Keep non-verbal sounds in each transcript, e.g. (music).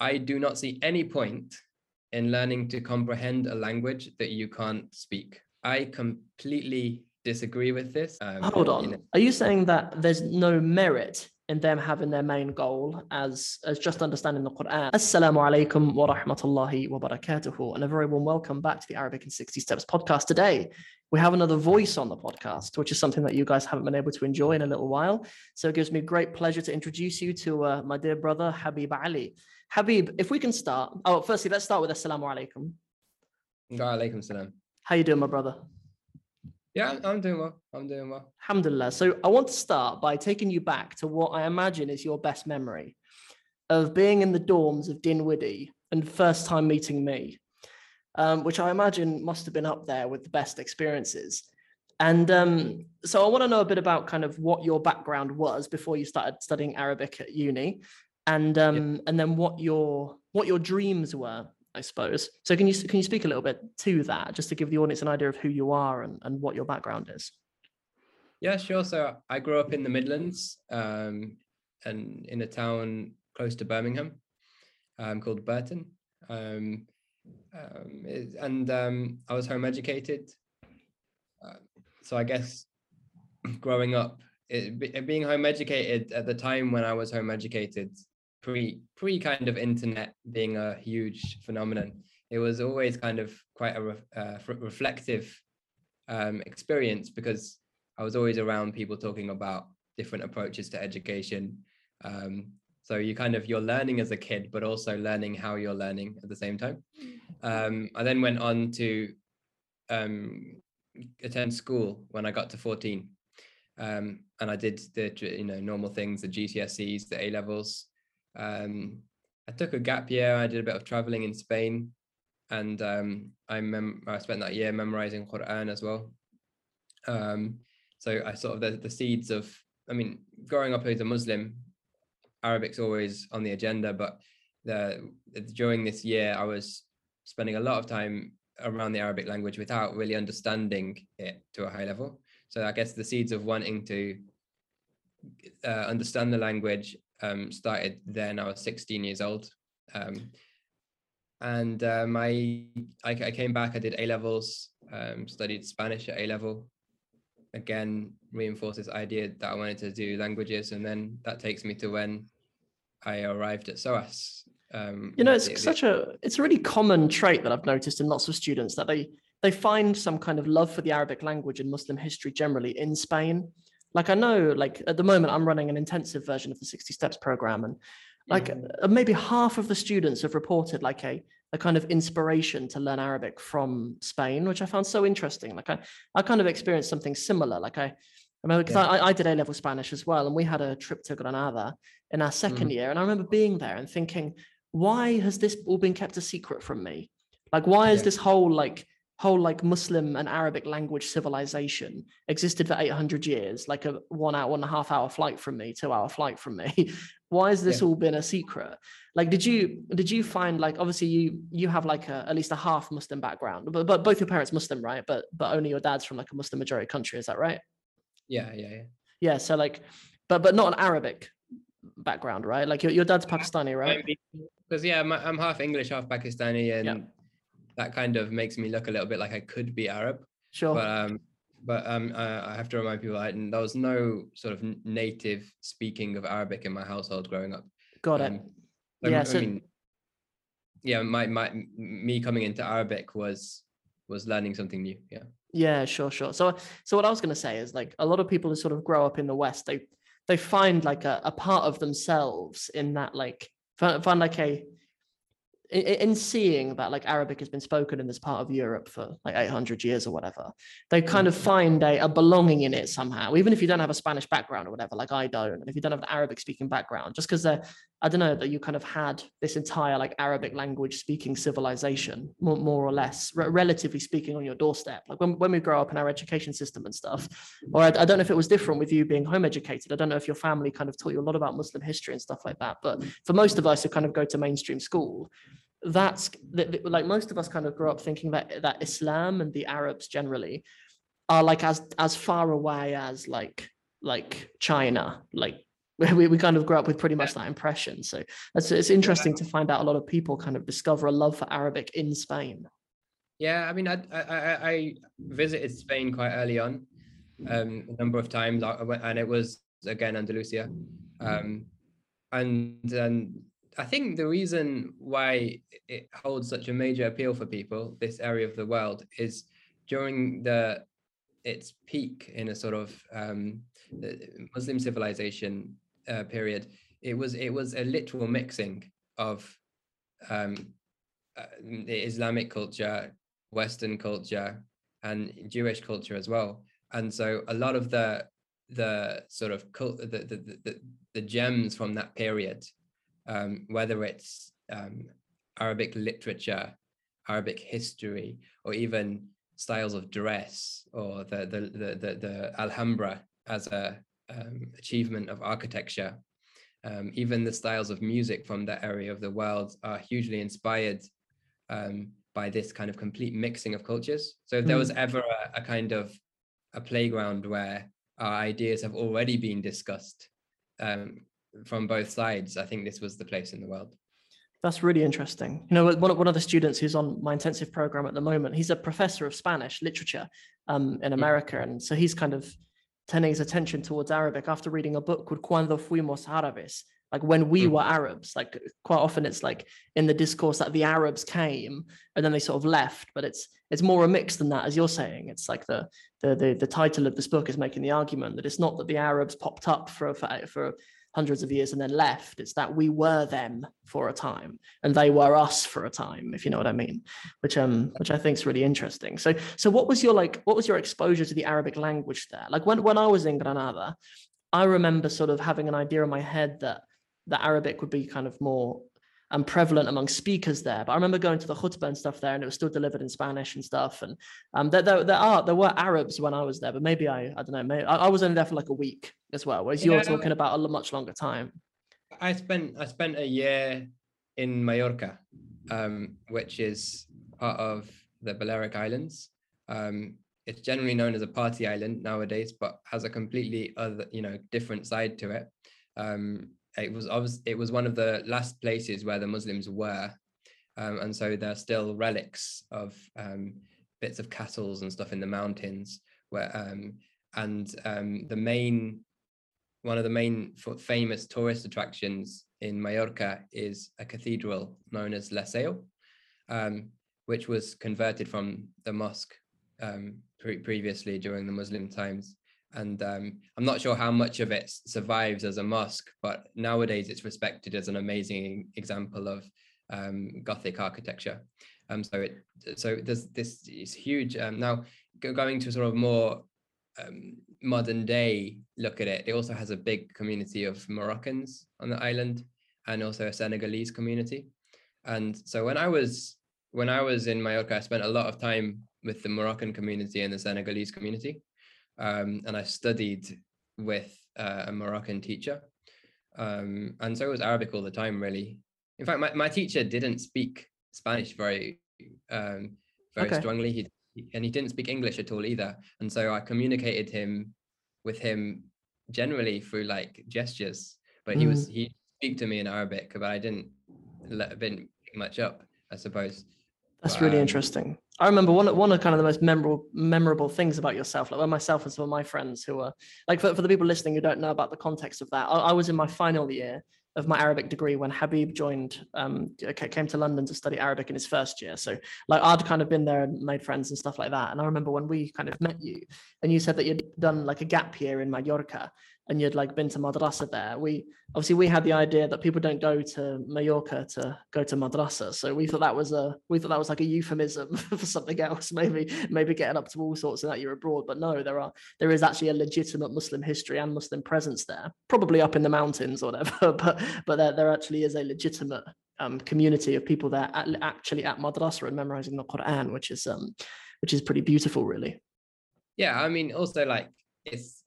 I do not see any point in learning to comprehend a language that you can't speak. I completely disagree with this. Um, Hold on. You know, Are you saying that there's no merit in them having their main goal as as just understanding the Quran. Assalamu alaikum wa rahmatullahi wa barakatuhu. And a very warm welcome back to the Arabic in 60 Steps podcast. Today, we have another voice on the podcast, which is something that you guys haven't been able to enjoy in a little while. So it gives me great pleasure to introduce you to uh, my dear brother, Habib Ali. Habib, if we can start. Oh, firstly, let's start with Assalamu alaikum. Wa alaikum salam. How you doing, my brother? Yeah, I'm doing well. I'm doing well. Alhamdulillah. So I want to start by taking you back to what I imagine is your best memory of being in the dorms of Dinwiddy and first time meeting me, um, which I imagine must have been up there with the best experiences. And um, so I want to know a bit about kind of what your background was before you started studying Arabic at uni, and um, yeah. and then what your what your dreams were I suppose. So can you can you speak a little bit to that, just to give the audience an idea of who you are and, and what your background is? Yeah, sure. So I grew up in the Midlands, um, and in a town close to Birmingham, um, called Burton. Um, um and um, I was home educated. Uh, so I guess (clears throat) growing up, it, being home educated at the time when I was home educated, pre pre kind of internet being a huge phenomenon. It was always kind of quite a re- uh, reflective um, experience because i was always around people talking about different approaches to education. Um, so you kind of you're learning as a kid but also learning how you're learning at the same time. Um, i then went on to um, attend school when i got to 14 um, and i did the you know normal things the gcse's the a levels um, I took a gap year. I did a bit of traveling in Spain, and um, I mem- I spent that year memorizing Quran as well. Um, so I sort of the, the seeds of I mean, growing up as a Muslim, Arabic's always on the agenda, but the, during this year, I was spending a lot of time around the Arabic language without really understanding it to a high level. So I guess the seeds of wanting to uh, understand the language um, started then. I was 16 years old. Um, and um, I, I, I came back. I did A levels, um, studied Spanish at A level. Again, reinforced this idea that I wanted to do languages, and then that takes me to when I arrived at SOAS. Um, you know, it's such a it's a really common trait that I've noticed in lots of students that they they find some kind of love for the Arabic language and Muslim history generally in Spain like I know, like at the moment, I'm running an intensive version of the 60 Steps program, and like mm. maybe half of the students have reported like a a kind of inspiration to learn Arabic from Spain, which I found so interesting. Like I, I kind of experienced something similar. Like I, I remember because yeah. I, I did A level Spanish as well, and we had a trip to Granada in our second mm. year, and I remember being there and thinking, why has this all been kept a secret from me? Like, why is this whole like whole like Muslim and Arabic language civilization existed for 800 years, like a one hour, one and a half hour flight from me, two hour flight from me. (laughs) Why has this yeah. all been a secret? Like, did you did you find like obviously you you have like a, at least a half Muslim background, but but both your parents Muslim, right? But but only your dad's from like a Muslim majority country, is that right? Yeah, yeah, yeah. Yeah. So like, but but not an Arabic background, right? Like your, your dad's Pakistani, right? Because yeah, I'm, I'm half English, half Pakistani, and. Yeah that kind of makes me look a little bit like I could be Arab. Sure. But um, but um, I, I have to remind people, I, there was no sort of native speaking of Arabic in my household growing up. Got it. Um, yeah. I, so... mean, yeah, my my me coming into Arabic was was learning something new. Yeah. Yeah, sure, sure. So so what I was going to say is like a lot of people who sort of grow up in the West, they they find like a, a part of themselves in that like find, find like a in, seeing that like Arabic has been spoken in this part of Europe for like 800 years or whatever, they hmm. kind of find a, a belonging in it somehow, even if you don't have a Spanish background or whatever, like I don't, and if you don't have an Arabic speaking background, just because they're, I don't know, that you kind of had this entire like Arabic language speaking civilization, more, more or less, relatively speaking, on your doorstep. Like when, when we grow up in our education system and stuff, or I, I don't know if it was different with you being home educated. I don't know if your family kind of taught you a lot about Muslim history and stuff like that. But hmm. for most of us who kind of go to mainstream school, that's like most of us kind of grew up thinking that that Islam and the Arabs generally are like as as far away as like like China, like (laughs) we, we kind of grew up with pretty much that impression. So it's, it's interesting to find out a lot of people kind of discover a love for Arabic in Spain. Yeah, I mean, I I, I visited Spain quite early on, um, a number of times, and it was again Andalusia, um, and and I think the reason why it holds such a major appeal for people, this area of the world, is during the its peak in a sort of um, Muslim civilization uh, period, it was it was a literal mixing of um, uh, Islamic culture, Western culture, and Jewish culture as well. And so a lot of the the sort of cult, the, the, the, the gems from that period, um, whether it's um, Arabic literature, Arabic history, or even styles of dress, or the the the the, the Alhambra as a um, achievement of architecture. Um, even the styles of music from that area of the world are hugely inspired um, by this kind of complete mixing of cultures. So if there was hmm. ever a, a kind of a playground where our ideas have already been discussed um, from both sides, I think this was the place in the world. That's really interesting. You know, one, one of the students who's on my intensive program at the moment, he's a professor of Spanish literature um, in hmm. America. And so he's kind of turning his attention towards Arabic after reading a book called Cuando Fuimos Árabes, like when we mm. were Arabs. Like quite often it's like in the discourse that the Arabs came and then they sort of left, but it's it's more a mix than that, as you're saying. It's like the the the, the title of this book is making the argument that it's not that the Arabs popped up for for, for hundreds of years and then left. It's that we were them for a time and they were us for a time, if you know what I mean, which um which I think is really interesting. So so what was your like what was your exposure to the Arabic language there? Like when when I was in Granada, I remember sort of having an idea in my head that that Arabic would be kind of more and prevalent among speakers there. But I remember going to the khutbah and stuff there, and it was still delivered in Spanish and stuff. And um, there, there, there are there were Arabs when I was there, but maybe I I don't know. Maybe I, I was only there for like a week as well. Whereas yeah. you're talking about a much longer time. I spent I spent a year in Mallorca, um, which is part of the Balearic Islands. Um, it's generally known as a party island nowadays, but has a completely other, you know, different side to it. Um, it was it was one of the last places where the Muslims were, um, and so there are still relics of um, bits of castles and stuff in the mountains. Where um, and um, the main one of the main famous tourist attractions in Mallorca is a cathedral known as La Seu, um, which was converted from the mosque pre- previously during the Muslim times and um, I'm not sure how much of it survives as a mosque, but nowadays it's respected as an amazing example of um, Gothic architecture. Um, so it so there's this is huge. Um, now going to sort of more um, modern day look at it, it also has a big community of Moroccans on the island and also a Senegalese community. And so when I was when I was in Mallorca, I spent a lot of time with the Moroccan community and the Senegalese community um, and I studied with uh, a Moroccan teacher. Um, and so it was Arabic all the time, really. In fact, my, my teacher didn't speak Spanish very um, very okay. strongly. He and he didn't speak English at all either. And so I communicated him with him generally through like gestures. But he mm. was he speak to me in Arabic, but I didn't let didn't pick much up, I suppose. That's really um, interesting. I remember one one of kind of the most memorable memorable things about yourself, like when myself and some of my friends who are like for, for the people listening who don't know about the context of that, I, I was in my final year of my Arabic degree when Habib joined, um, came to London to study Arabic in his first year. So like I'd kind of been there and made friends and stuff like that. And I remember when we kind of met you, and you said that you'd done like a gap year in Mallorca, and you'd like been to madrasa there we obviously we had the idea that people don't go to mallorca to go to madrasa. So we thought that was a we thought that was like a euphemism (laughs) for something else maybe maybe getting up to all sorts of that you're abroad. But no there are there is actually a legitimate muslim history and muslim presence there probably up in the mountains or whatever (laughs) but but there, there actually is a legitimate um, community of people there at, actually at madrasa and memorizing the quran which is um which is pretty beautiful really. Yeah i mean also like it's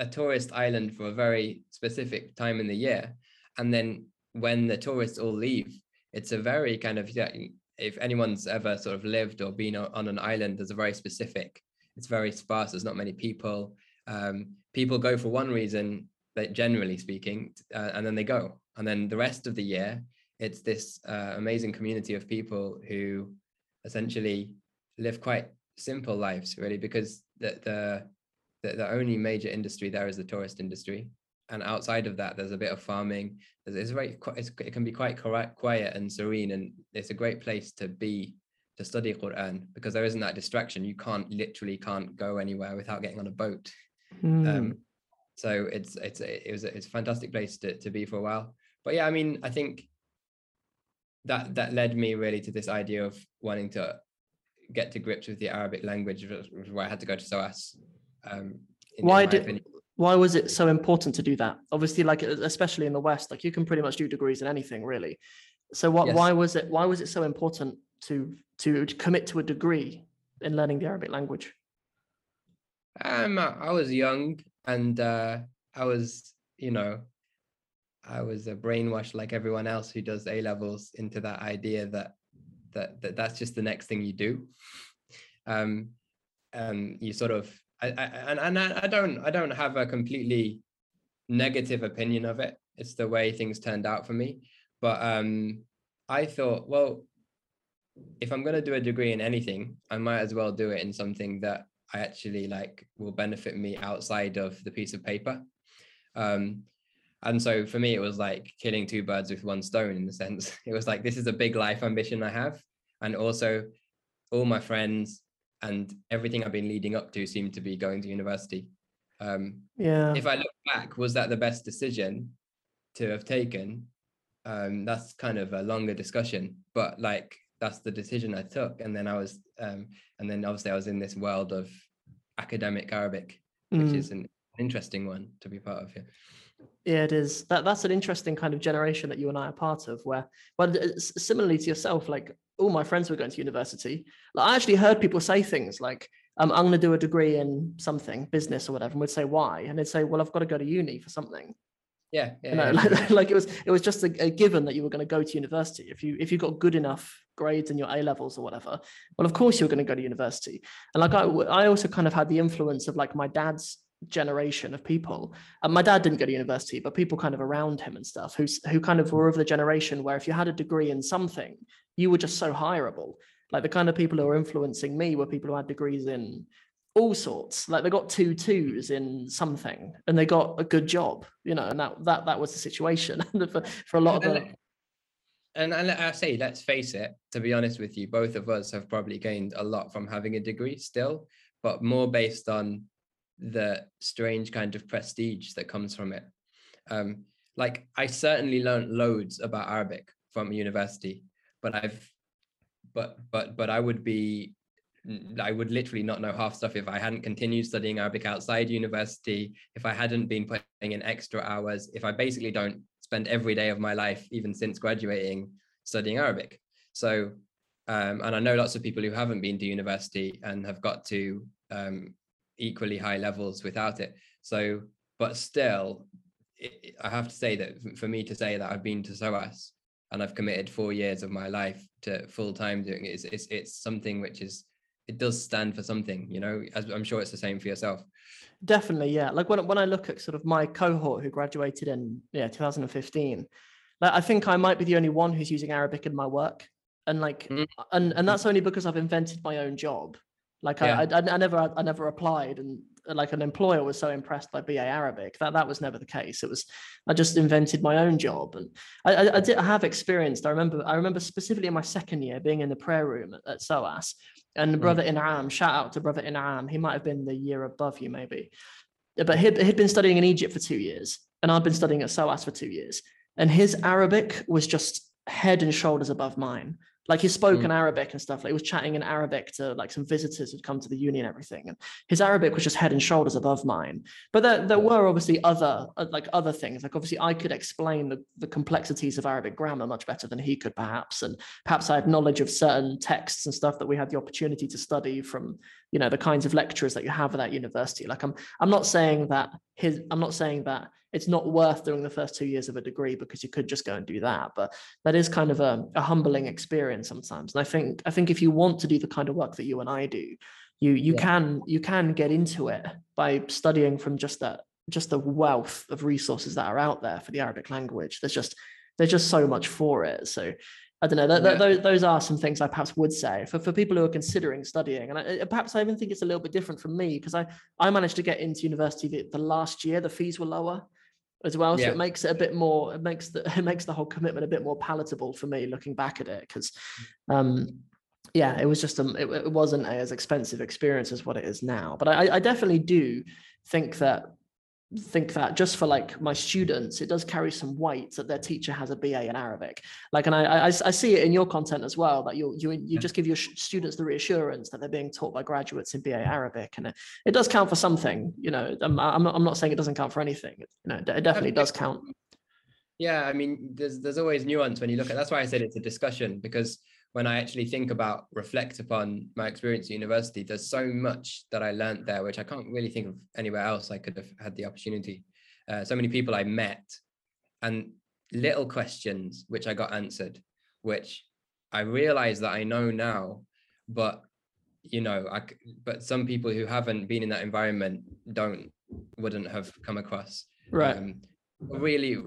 a tourist island for a very specific time in the year and then when the tourists all leave it's a very kind of yeah, if anyone's ever sort of lived or been on an island there's a very specific it's very sparse there's not many people um, people go for one reason that generally speaking, uh, and then they go. And then the rest of the year, it's this uh, amazing community of people who essentially live quite simple lives, really, because the, the the, the only major industry there is the tourist industry. And outside of that there's a bit of farming. It's very it's, it can be quite quiet and serene and it's a great place to be to study quran because there isn't that distraction. You can't literally can't go anywhere without getting on a boat. Mm. um, so it's it's it was it's a fantastic place to, to be for a while. But yeah i mean i think that that led me really to this idea of wanting to get to grips with the arabic language where i had to go to soas um, in, why in did opinion. why was it so important to do that obviously like especially in the west like you can pretty much do degrees in anything really so what yes. why was it why was it so important to to commit to a degree in learning the arabic language um i was young and uh, I was, you know, I was a brainwashed like everyone else who does A levels into that idea that that, that that's just the next thing you do. Um, and you sort of, I, I, and, and I don't, I don't have a completely negative opinion of it. It's the way things turned out for me. But um, I thought, well, if I'm going to do a degree in anything, I might as well do it in something that I actually like will benefit me outside of the piece of paper. Um, and so for me, it was like killing two birds with one stone in the sense. (laughs) It was like, this is a big life ambition I have. And also, all my friends and everything I've been leading up to seemed to be going to university. Um, yeah. If I look back, was that the best decision to have taken? Um, that's kind of a longer discussion, but like that's the decision I took. And then I was, um, and then obviously I was in this world of academic Arabic, which mm. is an interesting one to be part of. Yeah. Yeah, it is. That that's an interesting kind of generation that you and I are part of. Where, well, similarly to yourself, like all my friends were going to university. Like, I actually heard people say things like, um, "I'm going to do a degree in something, business or whatever," and would say why, and they'd say, "Well, I've got to go to uni for something." Yeah, yeah, you know, yeah. Like, (laughs) like, it was it was just a, a, given that you were going to go to university if you if you got good enough grades in your A levels or whatever. Well, of course you were going to go to university, and like I I also kind of had the influence of like my dad's generation of people. And my dad didn't go to university, but people kind of around him and stuff who who kind of were of the generation where if you had a degree in something, you were just so hireable. Like the kind of people who were influencing me were people who had degrees in all sorts. Like they got two twos in something, and they got a good job, you know. And that that that was the situation (laughs) for, for a lot and, of the. And, and I say, let's face it. To be honest with you, both of us have probably gained a lot from having a degree still, but more based on the strange kind of prestige that comes from it. Um, like I certainly learned loads about Arabic from university, but I've but but but I would be I would literally not know half stuff if I hadn't continued studying Arabic outside university, if I hadn't been putting in extra hours, if I basically don't spend every day of my life, even since graduating, studying Arabic. So, um, and I know lots of people who haven't been to university and have got to um, equally high levels without it. So, but still, it, I have to say that for me to say that I've been to SOAS and I've committed four years of my life to full time doing it, it's, it's, it's something which is it does stand for something, you know, as I'm sure it's the same for yourself. Definitely, yeah. Like when when I look at sort of my cohort who graduated in yeah 2015, like I think I might be the only one who's using Arabic in my work, and like mm. and and that's only because I've invented my own job. Like yeah. I, I, I never I never applied and like an employer was so impressed by BA Arabic that that was never the case. It was I just invented my own job and I, I, I did I have experienced. I remember I remember specifically in my second year being in the prayer room at, at SOAS and mm. brother Inam, shout out to brother Inam. He might have been the year above you, maybe. But he'd, he'd been studying in Egypt for two years, and I'd been studying at SOAS for two years. And his Arabic was just head and shoulders above mine. Like he spoke mm. in Arabic and stuff. Like he was chatting in Arabic to like some visitors who'd come to the uni and everything. And his Arabic was just head and shoulders above mine. But there, there were obviously other uh, like other things. Like obviously I could explain the, the complexities of Arabic grammar much better than he could perhaps. And perhaps I had knowledge of certain texts and stuff that we had the opportunity to study from, you know, the kinds of lecturers that you have at that university. Like I'm I'm not saying that his I'm not saying that it's not worth doing the first two years of a degree because you could just go and do that but that is kind of a, a humbling experience sometimes and i think i think if you want to do the kind of work that you and i do you you yeah. can you can get into it by studying from just that just the wealth of resources that are out there for the Arabic language. There's just there's just so much for it. So I don't know. Th- th- those, those are some things I perhaps would say for, for people who are considering studying. And I, perhaps I even think it's a little bit different from me because I, I managed to get into university the, the last year. The fees were lower as well. So yeah. it makes it a bit more, it makes the, (laughs) it makes the whole commitment a bit more palatable for me looking back at it. Cause um, yeah, it was just, a, it, it wasn't as expensive experience as what it is now. But I, I definitely do think that think that just for like my students, it does carry some weight that their teacher has a BA in Arabic. Like, and I, I, I see it in your content as well that you you you just give your students the reassurance that they're being taught by graduates in BA Arabic, and it, it does count for something. You know, I'm, I'm not I'm not saying it doesn't count for anything. You know, it definitely does count. Yeah, I mean, there's there's always nuance when you look at. That's why I said it's a discussion because when I actually think about reflect upon my experience at university, there's so much that I learned there, which I can't really think of anywhere else I could have had the opportunity. Uh, so many people I met and little questions which I got answered, which I realize that I know now, but you know, I but some people who haven't been in that environment don't wouldn't have come across. Right. Um, really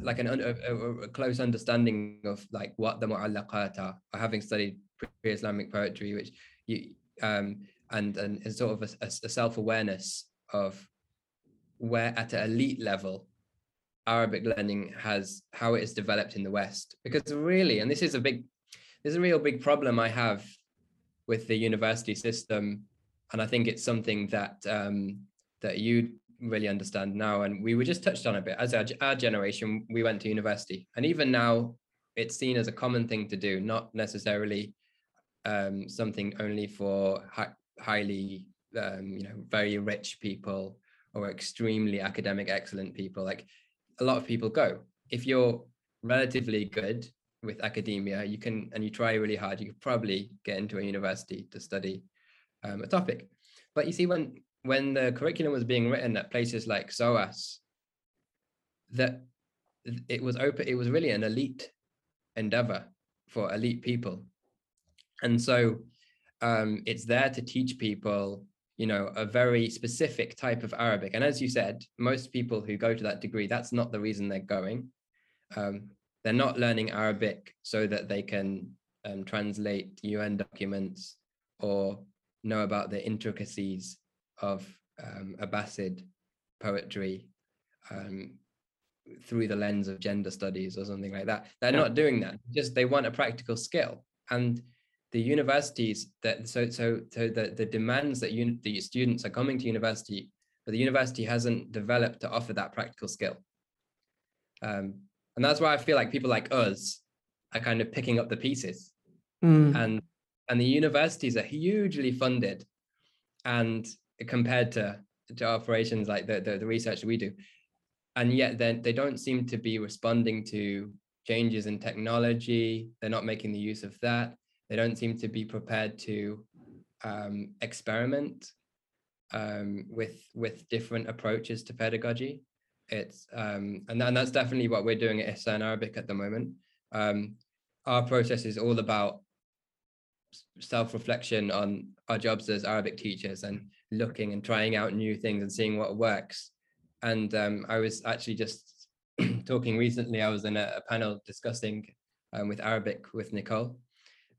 like an a, a, close understanding of like what the mu'allaqat are, having studied pre-Islamic poetry, which you um and and sort of a, a self-awareness of where at an elite level Arabic learning has how it is developed in the West. Because really, and this is a big, there's a real big problem I have with the university system, and I think it's something that um, that you really understand now. And we were just touched on a bit as our, our generation, we went to university, and even now, it's seen as a common thing to do, not necessarily um, something only for hi- highly, um, you know, very rich people or extremely academic excellent people. Like a lot of people go. If you're relatively good with academia, you can, and you try really hard, you could probably get into a university to study um, a topic. But you see, when when the curriculum was being written at places like SOAS, that it was open, it was really an elite endeavor for elite people. And so um, it's there to teach people, you know, a very specific type of Arabic. And as you said, most people who go to that degree, that's not the reason they're going. Um, they're not learning Arabic so that they can um, translate UN documents or know about the intricacies of um, Abbasid poetry um, through the lens of gender studies or something like that. They're yeah. not doing that. Just they want a practical skill, and the universities that so so so the the demands that you the students are coming to university, but the university hasn't developed to offer that practical skill. Um, and that's why I feel like people like us are kind of picking up the pieces, mm. and and the universities are hugely funded, and compared to to operations like the, the, the research we do. And yet then they don't seem to be responding to changes in technology. They're not making the use of that. They don't seem to be prepared to um, experiment um, with with different approaches to pedagogy. It's um, and, and that's definitely what we're doing at Ihsan Arabic at the moment. Um, our process is all about self-reflection on our jobs as Arabic teachers and looking and trying out new things and seeing what works. And um, I was actually just (clears throat) talking recently. I was in a, a panel discussing um, with Arabic with Nicole,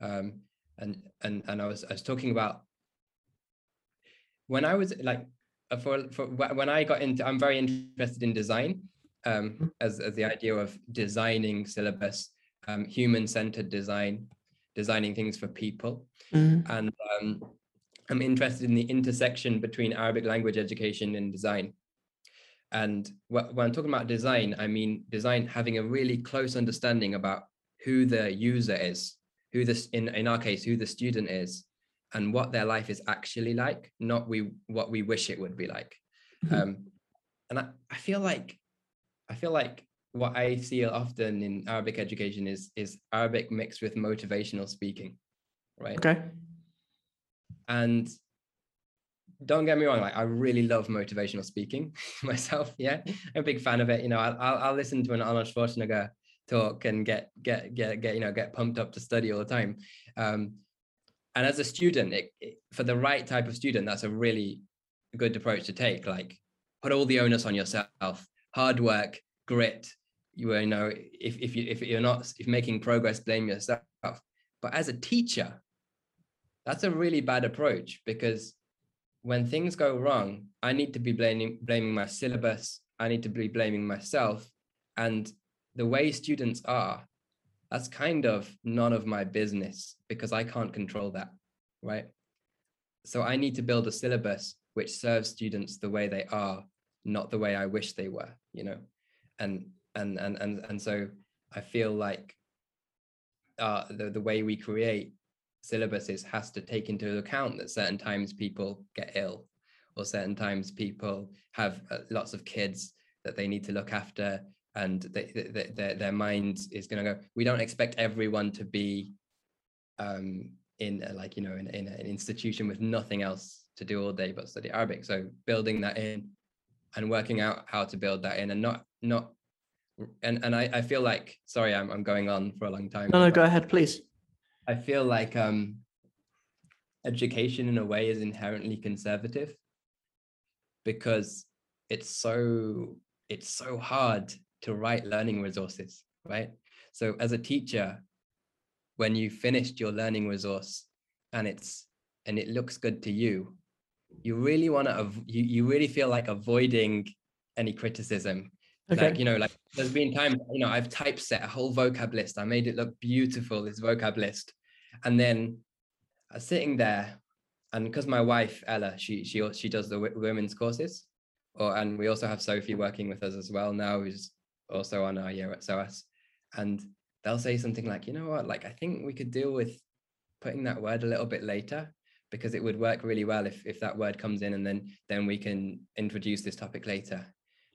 um, and and and I was I was talking about when I was like uh, for for when I got into. I'm very interested in design um, mm-hmm. as as the idea of designing syllabus, um, human centered design, designing things for people, mm-hmm. and um, I'm interested in the intersection between Arabic language education and design. And when I'm talking about design, I mean design having a really close understanding about who the user is, who this in, in our case, who the student is, and what their life is actually like, not we what we wish it would be like. Mm-hmm. Um, and I, I feel like I feel like what I see often in Arabic education is is Arabic mixed with motivational speaking, right? Okay. And don't get me wrong, like I really love motivational speaking (laughs) myself. Yeah, I'm a big fan of it. You know, I'll, I'll listen to an Arnold Schwarzenegger talk and get get get get you know get pumped up to study all the time. Um, and as a student, it, it, for the right type of student, that's a really good approach to take. Like put all the onus on yourself. Hard work, grit. You know, if if you if you're not if making progress, blame yourself. But as a teacher, that's a really bad approach because when things go wrong, I need to be blaming blaming my syllabus. I need to be blaming myself. And the way students are, that's kind of none of my business because I can't control that, right? So I need to build a syllabus which serves students the way they are, not the way I wish they were, you know. And and and and and so I feel like uh, the the way we create syllabuses has to take into account that certain times people get ill or certain times people have uh, lots of kids that they need to look after and they, they, their, their mind is going to go. We don't expect everyone to be um, in a, like you know in, in an institution with nothing else to do all day but study arabic. So building that in and working out how to build that in and not not and and i, I feel like sorry I'm, I'm going on for a long time. No no go ahead please I feel like um, education in a way is inherently conservative because it's so it's so hard to write learning resources, right? So as a teacher, when you finished your learning resource and it's and it looks good to you, you really want to you, you really feel like avoiding any criticism Okay. Like, you know, like there's been times, you know, I've typeset a whole vocab list. I made it look beautiful, this vocab list. And then I was sitting there, and because my wife Ella, she she she does the women's courses, or and we also have Sophie working with us as well now, who's also on our year at SOAS, and they'll say something like, you know what, like I think we could deal with putting that word a little bit later because it would work really well if if that word comes in and then then we can introduce this topic later.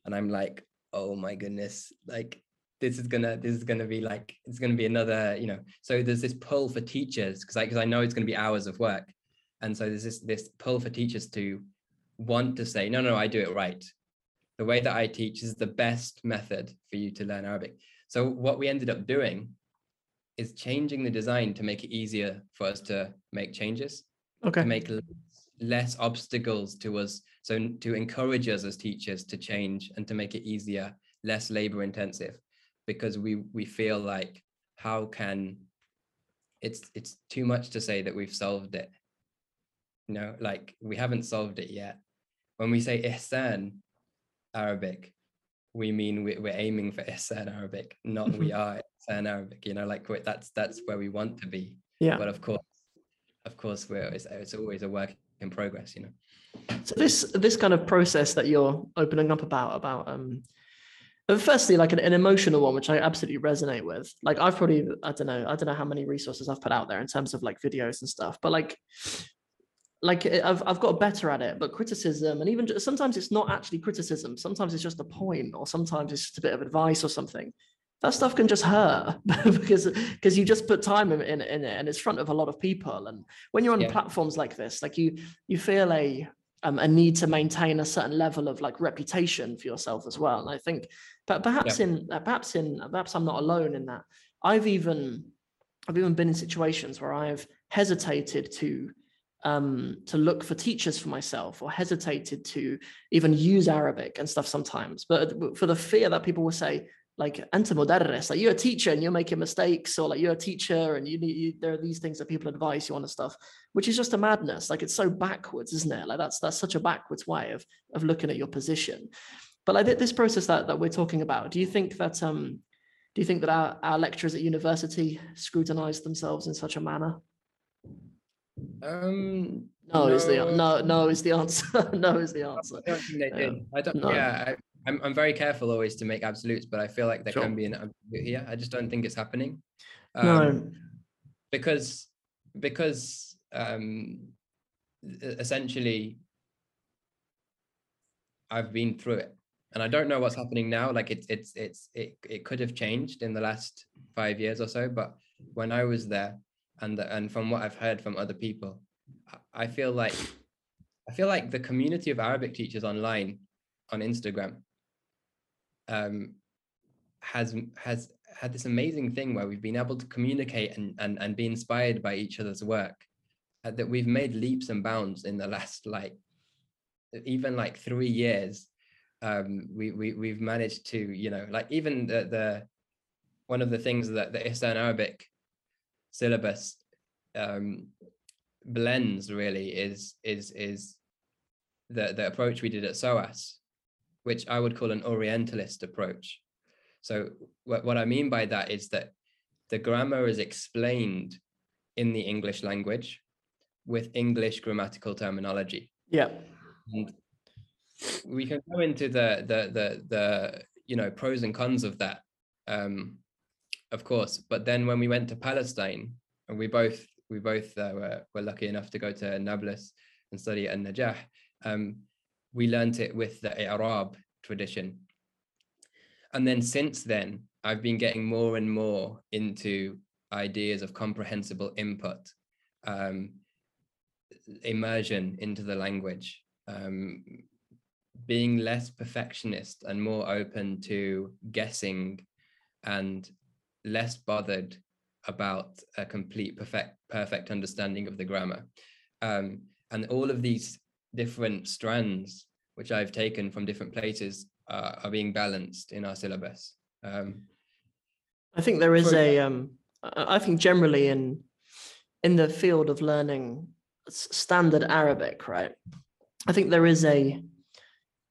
And i'm like oh my goodness like this is gonna this is gonna be like it's gonna be another you know so there's this pull for teachers because I because I know it's gonna be hours of work. And so there's this this pull for teachers to want to say no no I do it right. The way that I teach is the best method for you to learn Arabic. So what we ended up doing is changing the design to make it easier for us to make changes okay. to make less obstacles to us so to encourage us as teachers to change and to make it easier less labor intensive because we we feel like how can it's it's too much to say that we've solved it. You know like we haven't solved it yet. When we say ihsan arabic we mean we, we're aiming for ihsan arabic not we (laughs) are ihsan arabic you know like that's that's where we want to be. Yeah. But of course of course we're it's, it's always a work in progress you know. So this this kind of process that you're opening up about about um firstly like an, an, emotional one which i absolutely resonate with. Like i've probably i don't know i don't know how many resources i've put out there in terms of like videos and stuff but like like i've, I've got better at it but criticism and even just, sometimes it's not actually criticism sometimes it's just a point or sometimes it's just a bit of advice or something. That stuff can just hurt (laughs) because because you just put time in, in, in, it and it's front of a lot of people. And when you're on yeah. platforms like this like you you feel a um, a need to maintain a certain level of like reputation for yourself as well. And i think but perhaps yeah. in uh, perhaps in perhaps I'm not alone in that. I've even I've even been in situations where I've hesitated to um, to look for teachers for myself or hesitated to even use Arabic and stuff sometimes. But for the fear that people will say, like anta mudarris, like you're a teacher and you're making mistakes, or like you're a teacher and you need you, there are these things that people advise you on and stuff, which is just a madness. Like it's so backwards, isn't it? Like that's that's such a backwards way of of looking at your position. But like this process that, that we're talking about, do you think that um, do you think that our, our lecturers at university scrutinize themselves in such a manner? Um, no, no, is the no no is the answer. (laughs) no is the answer. I don't think they did. I don't. No. Yeah, I, am I'm, I'm very careful always to make absolutes, but I feel like there sure. can be an absolute here. I just don't think it's happening. Um, no, because because um, essentially, I've been through it and I don't know what's happening now. Like it's it's it's it it could have changed in the last five years or so, but when I was there, and the, and from what I've heard from other people, I feel like I feel like the community of Arabic teachers online on Instagram um, has has had this amazing thing where we've been able to communicate and and, and be inspired by each other's work. Uh, that we've made leaps and bounds in the last like even like three years um, we, we we've managed to you know like even the, the one of the things that the Ihsan Arabic syllabus um, blends really is is is the the approach we did at SOAS, which I would call an Orientalist approach. So what, what I mean by that is that the grammar is explained in the English language with English grammatical terminology. Yeah. And we can go into the the the the you know pros and cons of that, um, of course. But then when we went to Palestine, and we both we both uh, were, were lucky enough to go to Nablus and study at Najah, um, we learned it with the Arab tradition. And then since then, I've been getting more and more into ideas of comprehensible input, um, immersion into the language, um, being less perfectionist and more open to guessing and less bothered about a complete perfect perfect understanding of the grammar. Um, and all of these different strands which i've taken from different places uh, are being balanced in our syllabus. Um, i think there is a um, I think generally in in the field of learning standard arabic right? I think there is a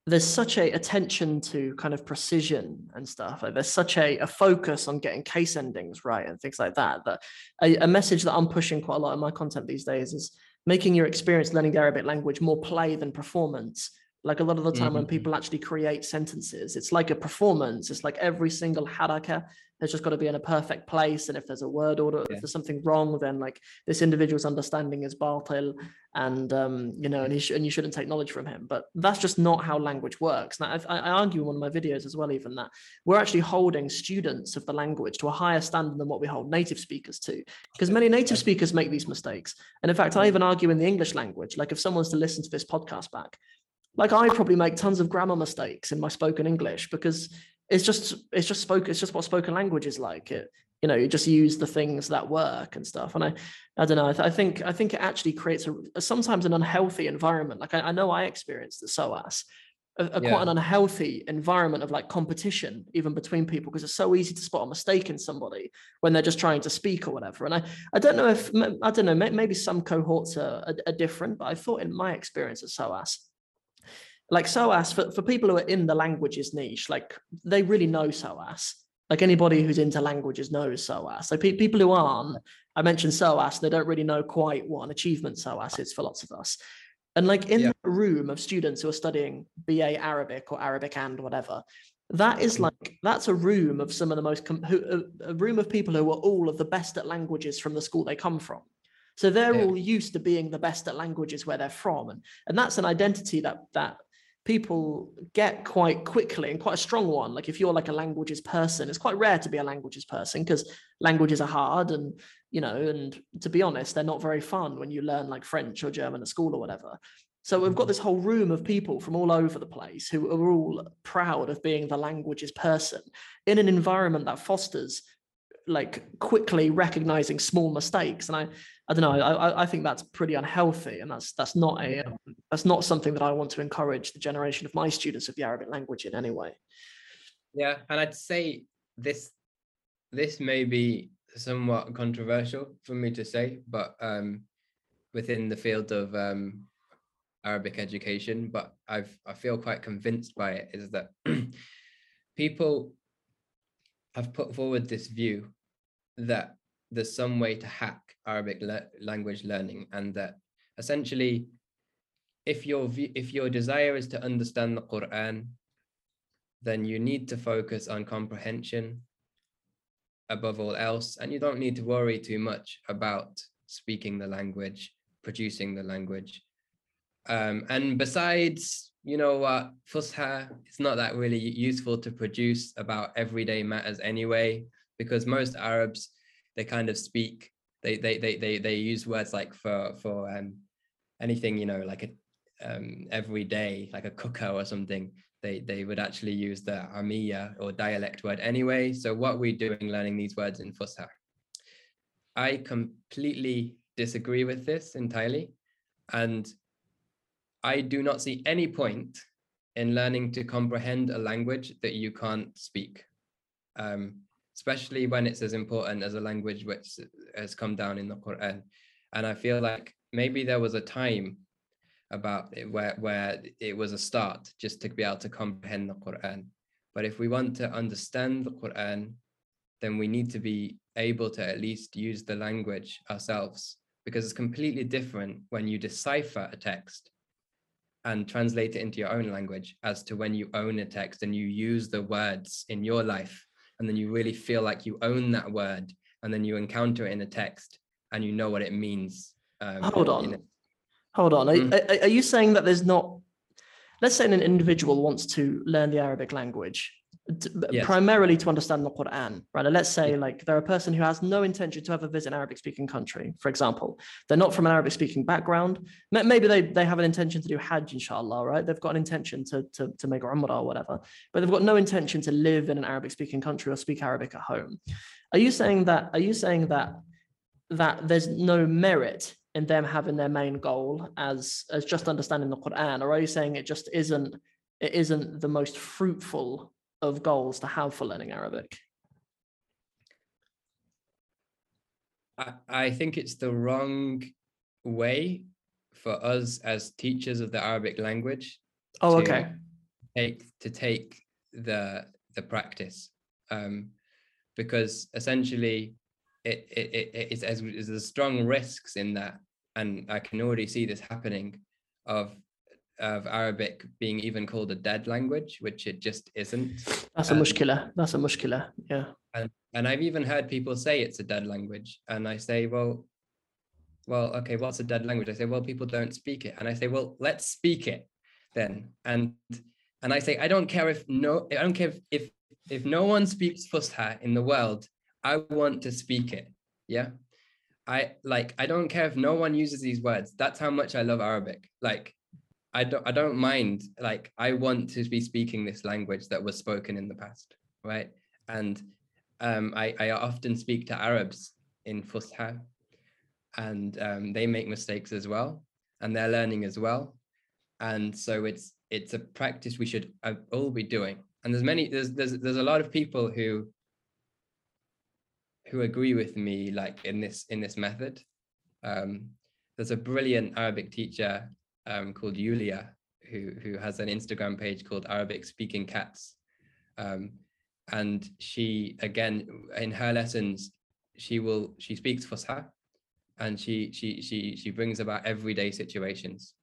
there's such a attention to kind of precision and stuff like there's such a, a focus on getting case endings right and things like that that a, a message that i'm pushing quite a lot in my content these days is making your experience learning the arabic language more play than performance like a lot of the time mm-hmm. when people actually create sentences it's like a performance. It's like every single haraka has just got to be in a perfect place and if there's a word order yeah. if there's something wrong then like this individual's understanding is batil and um, you know and, he sh- and you shouldn't take knowledge from him. But that's just not how language works. Now I, I argue in one of my videos as well even that we're actually holding students of the language to a higher standard than what we hold native speakers to because many native speakers make these mistakes. And in fact i even argue in the english language like if someone's to listen to this podcast back like I probably make tons of grammar mistakes in my spoken English because it's just it's just spoken it's just what spoken language is like. It you know you just use the things that work and stuff. And i i don't know i, th- I think i think it actually creates a, a sometimes an unhealthy environment. Like i, I know i experienced the soas a, a yeah. quite an unhealthy environment of like competition even between people because it's so easy to spot a mistake in somebody when they're just trying to speak or whatever. And i i don't know if i don't know maybe some cohorts are, are, are different but i thought in my experience at soas like SOAS for, for people who are in the languages niche, like they really know SOAS. Like anybody who's into languages knows SOAS. So pe- people who aren't, I mentioned SOAS, they don't really know quite what an achievement SOAS is for lots of us. And like in yeah. the room of students who are studying BA Arabic or Arabic and whatever, that is mm. like that's a room of some of the most com- who, a, a, room of people who are all of the best at languages from the school they come from. So they're yeah. all used to being the best at languages where they're from, and and that's an identity that that people get quite quickly and quite a strong one. Like if you're like a languages person, it's quite rare to be a languages person because languages are hard and you know, and to be honest, they're not very fun when you learn like French or German at school or whatever. So we've got mm-hmm. this whole room of people from all over the place who are all proud of being the languages person in an environment that fosters like quickly recognizing small mistakes. And I I don't know. I, I think that's pretty unhealthy, and that's that's not a um, that's not something that I want to encourage the generation of my students of the Arabic language in any way. Yeah, and I'd say this this may be somewhat controversial for me to say, but um, within the field of um, Arabic education, but I've I feel quite convinced by it is that (clears throat) people have put forward this view that there's some way to hack Arabic le- language learning, and that essentially, if your if your desire is to understand the Quran, then you need to focus on comprehension above all else, and you don't need to worry too much about speaking the language, producing the language. Um, and besides, you know what, Fusha, it's not that really useful to produce about everyday matters anyway, because most Arabs they kind of speak they they they they, they use words like for for um anything you know like a um every day like a cooker or something they they would actually use the amiya or dialect word anyway. So what we're doing learning these words in fusha i completely disagree with this entirely and i do not see any point in learning to comprehend a language that you can't speak, um, especially when it's as important as a language which has come down in the Quran. And I feel like maybe there was a time about it where, where it was a start just to be able to comprehend the Quran. But if we want to understand the Quran, then we need to be able to at least use the language ourselves because it's completely different when you decipher a text and translate it into your own language as to when you own a text and you use the words in your life and then you really feel like you own that word and then you encounter it in a text and you know what it means um, hold on hold on mm-hmm. are, are you saying that there's not let's say an individual wants to learn the arabic language yes. primarily to understand the Quran, right? let's say like they're a person who has no intention to ever visit an Arabic speaking country, for example. They're not from an Arabic speaking background. Maybe they, they have an intention to do Hajj, inshallah, right? They've got an intention to, to, to make Umrah or whatever, but they've got no intention to live in an Arabic speaking country or speak Arabic at home. Are you saying that, are you saying that that there's no merit in them having their main goal as as just understanding the Quran, or are you saying it just isn't it isn't the most fruitful of goals to have for learning Arabic? I, I think it's the wrong way for us as teachers of the Arabic language. Oh, okay. Take to take the the practice, um, because essentially it it, it it's as there's strong risks in that, and I can already see this happening, of of Arabic being even called a dead language, which it just isn't. That's a um, mushkila. That's a mushkila. Yeah. And, and I've even heard people say it's a dead language. And I say, well, well, okay, what's a dead language? I say, well, people don't speak it. And I say, well, let's speak it then. And and I say, I don't care if no, I don't care if if, if no one speaks Fusha in the world, I want to speak it. Yeah. I like I don't care if no one uses these words. That's how much I love Arabic. Like I don't I don't mind like I want to be speaking this language that was spoken in the past, right? And um, I, I often speak to Arabs in Fusha and um, they make mistakes as well and they're learning as well. And so it's it's a practice we should uh, all be doing. And there's many there's there's there's a lot of people who who agree with me like in this in this method. Um, there's a brilliant Arabic teacher um, called Yulia, who who has an Instagram page called Arabic Speaking Cats, um, and she again in her lessons she will she speaks Fusha, and she she she she brings about everyday situations.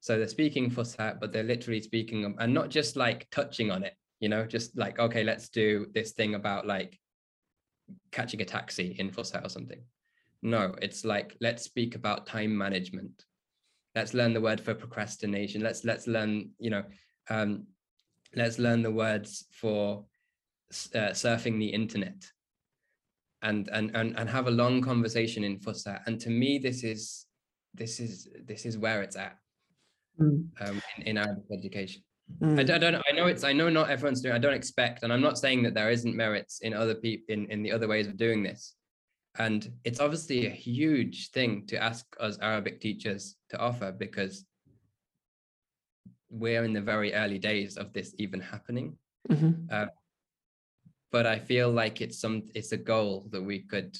So they're speaking Fusha, but they're literally speaking and not just like touching on it, you know, just like okay, let's do this thing about like catching a taxi in Fusha or something. No, it's like let's speak about time management let's learn the word for procrastination let's let's learn you know um, let's learn the words for uh, surfing the internet and, and and and have a long conversation in Fusha. And to me, this is this is this is where it's at mm. um, in, in Arabic education. Mm. I, I, don't I know it's I know not everyone's doing I don't expect and I'm not saying that there isn't merits in other people in, in the other ways of doing this and it's obviously a huge thing to ask us Arabic teachers to offer because we're in the very early days of this even happening. Mm-hmm. Uh, but I feel like it's some it's a goal that we could,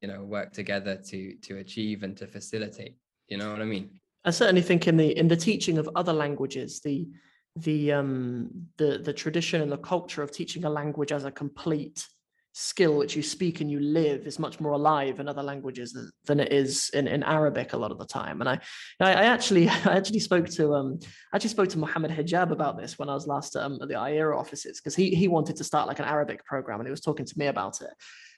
you know, work together to to achieve and to facilitate. You know what I mean? I certainly think in the in the teaching of other languages, the the um the the tradition and the culture of teaching a language as a complete skill which you speak and you live is much more alive in other languages than, than it is in, in Arabic a lot of the time. And I, I, I actually, (laughs) I actually spoke to, um, I actually spoke to Mohammed Hijab about this when I was last um, at the IERA offices because he he wanted to start like an Arabic program and he was talking to me about it,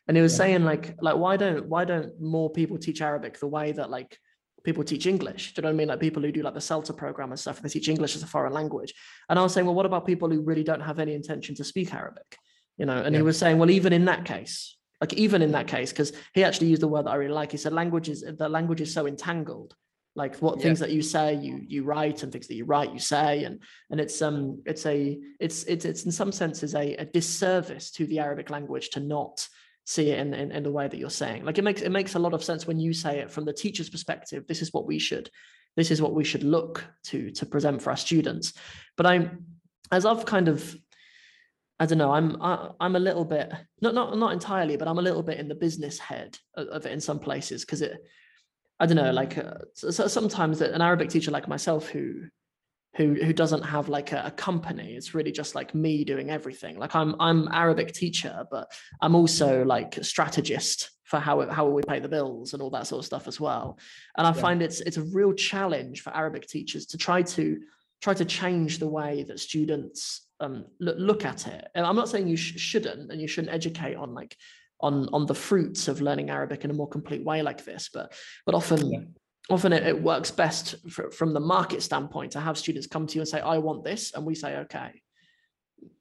and he was yeah. saying like like why don't why don't more people teach Arabic the way that like people teach English. Do you know what I mean? Like people who do like the CELTA program and stuff, they teach English as a foreign language. And I was saying, well, what about people who really don't have any intention to speak Arabic? You know and yeah. he was saying well even in that case like even in that case because he actually used the word that i really like. He said language is the language is so entangled. Like what things that you say you you write and things that you write you say. And and it's um it's a it's it's it's in some senses a, a disservice to the arabic language to not see it in, in, in the way that you're saying. Like it makes it makes a lot of sense when you say it from the teacher's perspective this is what we should this is what we should look to to present for our students. But i'm as i've kind of I don't know. I'm I, am i am a little bit not not not entirely, but I'm a little bit in the business head of, of it in some places because it. I don't know. Like uh, so sometimes an Arabic teacher like myself who who who doesn't have like a, a, company it's really just like me doing everything like i'm i'm arabic teacher but i'm also like strategist for how how we pay the bills and all that sort of stuff as well and i yeah. find it's it's a real challenge for arabic teachers to try to try to change the way that students um, look, look at it. And i'm not saying you sh- shouldn't and you shouldn't educate on like on on the fruits of learning arabic in a more complete way like this but but often yeah. often it, it works best for, from the market standpoint to have students come to you and say i want this and we say okay.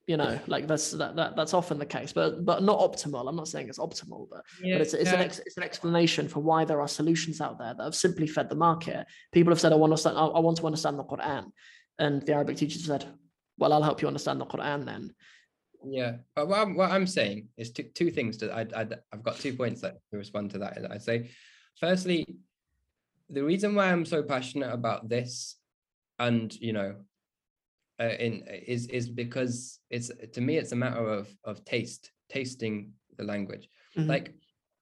You know like that's that, that that's often the case but but not optimal. I'm not saying it's optimal but yeah, but it's, it's yeah. an ex, it's an explanation for why there are solutions out there that have simply fed the market. People have said i want to understand i want to understand the quran and the arabic teachers said well i'll help you understand the quran then yeah but what i'm, what I'm saying is two, two things that I, I i've got two points that to respond to that i say firstly the reason why I'm so passionate about this, and you know, uh, in is is because it's to me it's a matter of of taste, tasting the language. Mm-hmm. Like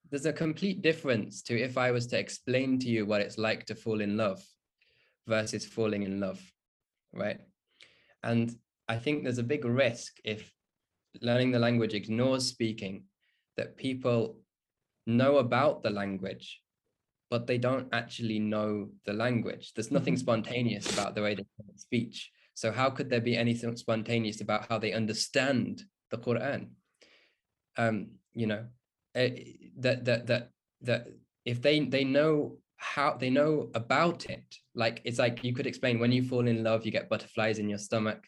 there's a complete difference to if I was to explain to you what it's like to fall in love versus falling in love, right? And I think there's a big risk if learning the language ignores speaking that people know about the language but they don't actually know the language. There's nothing mm-hmm. spontaneous about the way they speech. So how could there be anything spontaneous about how they understand the Quran? Um, you know, uh, that that that that if they they know how they know about it, like it's like you could explain when you fall in love, you get butterflies in your stomach.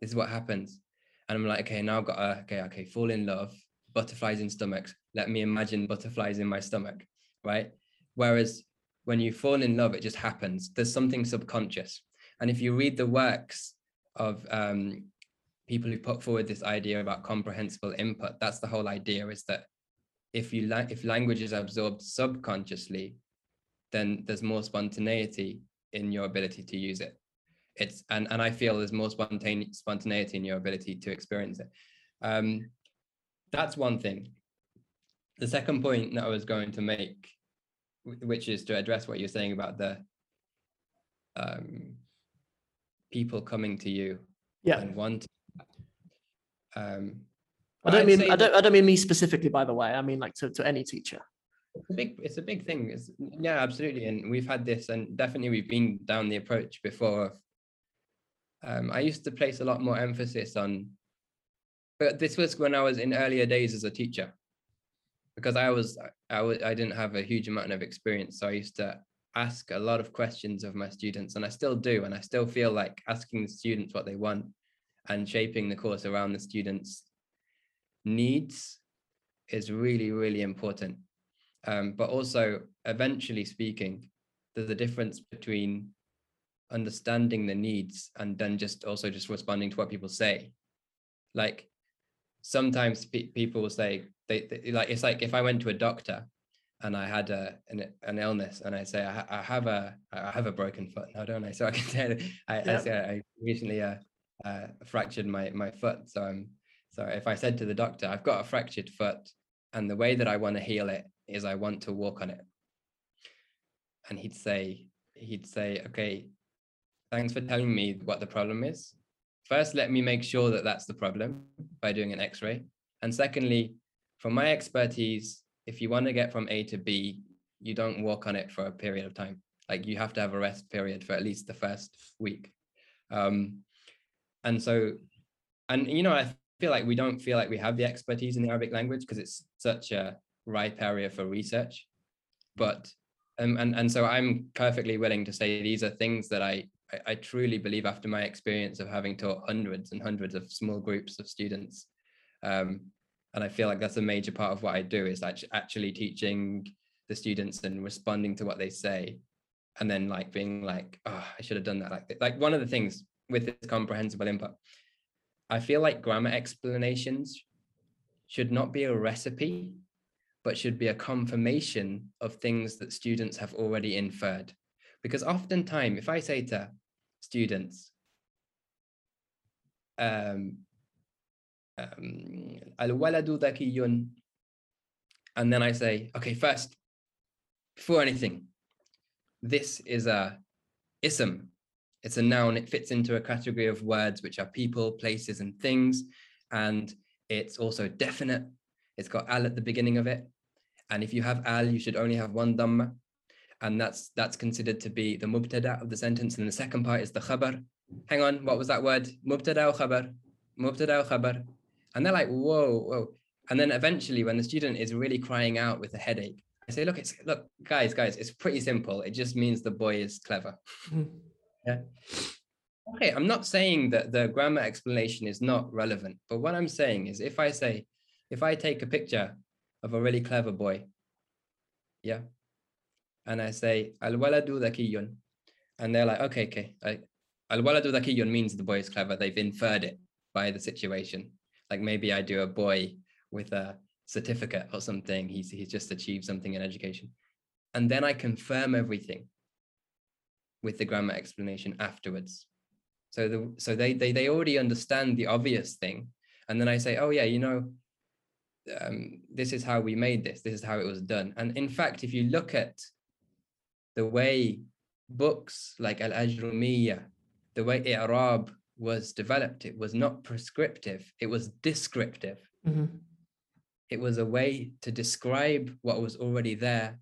This is what happens. And I'm like, okay, now I've got a, okay, okay, fall in love, butterflies in stomachs. Let me imagine butterflies in my stomach, right? Whereas when you fall in love, it just happens. There's something subconscious. And if you read the works of um, people who put forward this idea about comprehensible input, that's the whole idea is that if you la- if language is absorbed subconsciously, then there's more spontaneity in your ability to use it. It's and and I feel there's more spontaneity spontaneity in your ability to experience it. Um, that's one thing. The second point that I was going to make which is to address what you're saying about the um, people coming to you yeah. and want. Um, I don't mean I don't I don't mean me specifically. By the way, I mean like to, to any teacher. It's a big it's a big thing. It's, yeah, absolutely, and we've had this, and definitely we've been down the approach before. Um, I used to place a lot more emphasis on, but this was when I was in earlier days as a teacher because I was I was I didn't have a huge amount of experience, so I used to ask a lot of questions of my students, and I still do, and I still feel like asking the students what they want and shaping the course around the students' needs is really really important. Um, but also, eventually speaking, there's a difference between understanding the needs and then just also just responding to what people say. Like sometimes pe- people will say they, they, like it's like if I went to a doctor and I had a an, an illness and I say I, I, have a I have a broken foot (laughs) now don't I so I can say (laughs) I, I, say I recently uh, uh, fractured my my foot so I'm so if I said to the doctor I've got a fractured foot and the way that I want to heal it is I want to walk on it. And he'd say he'd say okay thanks for telling me what the problem is. First let me make sure that that's the problem by doing an x-ray. And secondly from my expertise if you want to get from a to b you don't walk on it for a period of time. Like you have to have a rest period for at least the first week. Um and so and you know i feel like we don't feel like we have the expertise in the arabic language because it's such a ripe area for research. But um, and and so i'm perfectly willing to say these are things that I, I truly believe after my experience of having taught hundreds and hundreds of small groups of students um, and i feel like that's a major part of what i do is like actually teaching the students and responding to what they say. And then like being like oh i should have done that like like one of the things with this comprehensible input i feel like grammar explanations should not be a recipe but should be a confirmation of things that students have already inferred because oftentimes if I say to students, um, um, al-waladu and then I say, okay, first, before anything, this is a ism. It's a noun. It fits into a category of words which are people, places, and things. And it's also definite. It's got al at the beginning of it. And if you have al, you should only have one dhamma. And that's that's considered to be the mubtada of the sentence. And the second part is the khabar. Hang on, what was that word? Mubtada or khabar? Mubtada or khabar? And they're like, whoa, whoa. And then eventually, when the student is really crying out with a headache, I say, look, it's look, guys, guys, it's pretty simple. It just means the boy is clever. Hmm. (laughs) yeah. Okay, I'm not saying that the grammar explanation is not relevant, but what I'm saying is if I say, if I take a picture of a really clever boy, yeah, and I say, Al waladu dhakiyun, and they're like, okay, okay, Al waladu dhakiyun means the boy is clever. They've inferred it by the situation. Like maybe I do a boy with a certificate or something. He's he's just achieved something in education. And then I confirm everything with the grammar explanation afterwards. So the so they they they already understand the obvious thing. And then I say, oh yeah, you know, um, this is how we made this. This is how it was done. And in fact, if you look at the way books like Al Ajrumiyya, the way I'rab was developed, it was not prescriptive, it was descriptive. Mm-hmm. It was a way to describe what was already there,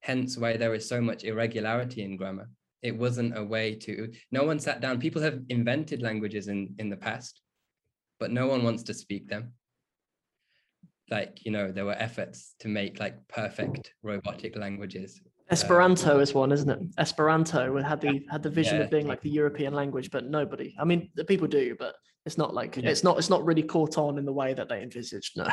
hence why there is so much irregularity in grammar. It wasn't a way to, no one sat down. People have invented languages in, in the past, but no one wants to speak them. Like, you know, there were efforts to make like perfect robotic languages. Esperanto um, is one, isn't it? Esperanto had the had the vision yeah, of being like the European language, but nobody. I mean, the people do, but it's not like yeah. it's not it's not really caught on in the way that they envisaged. No.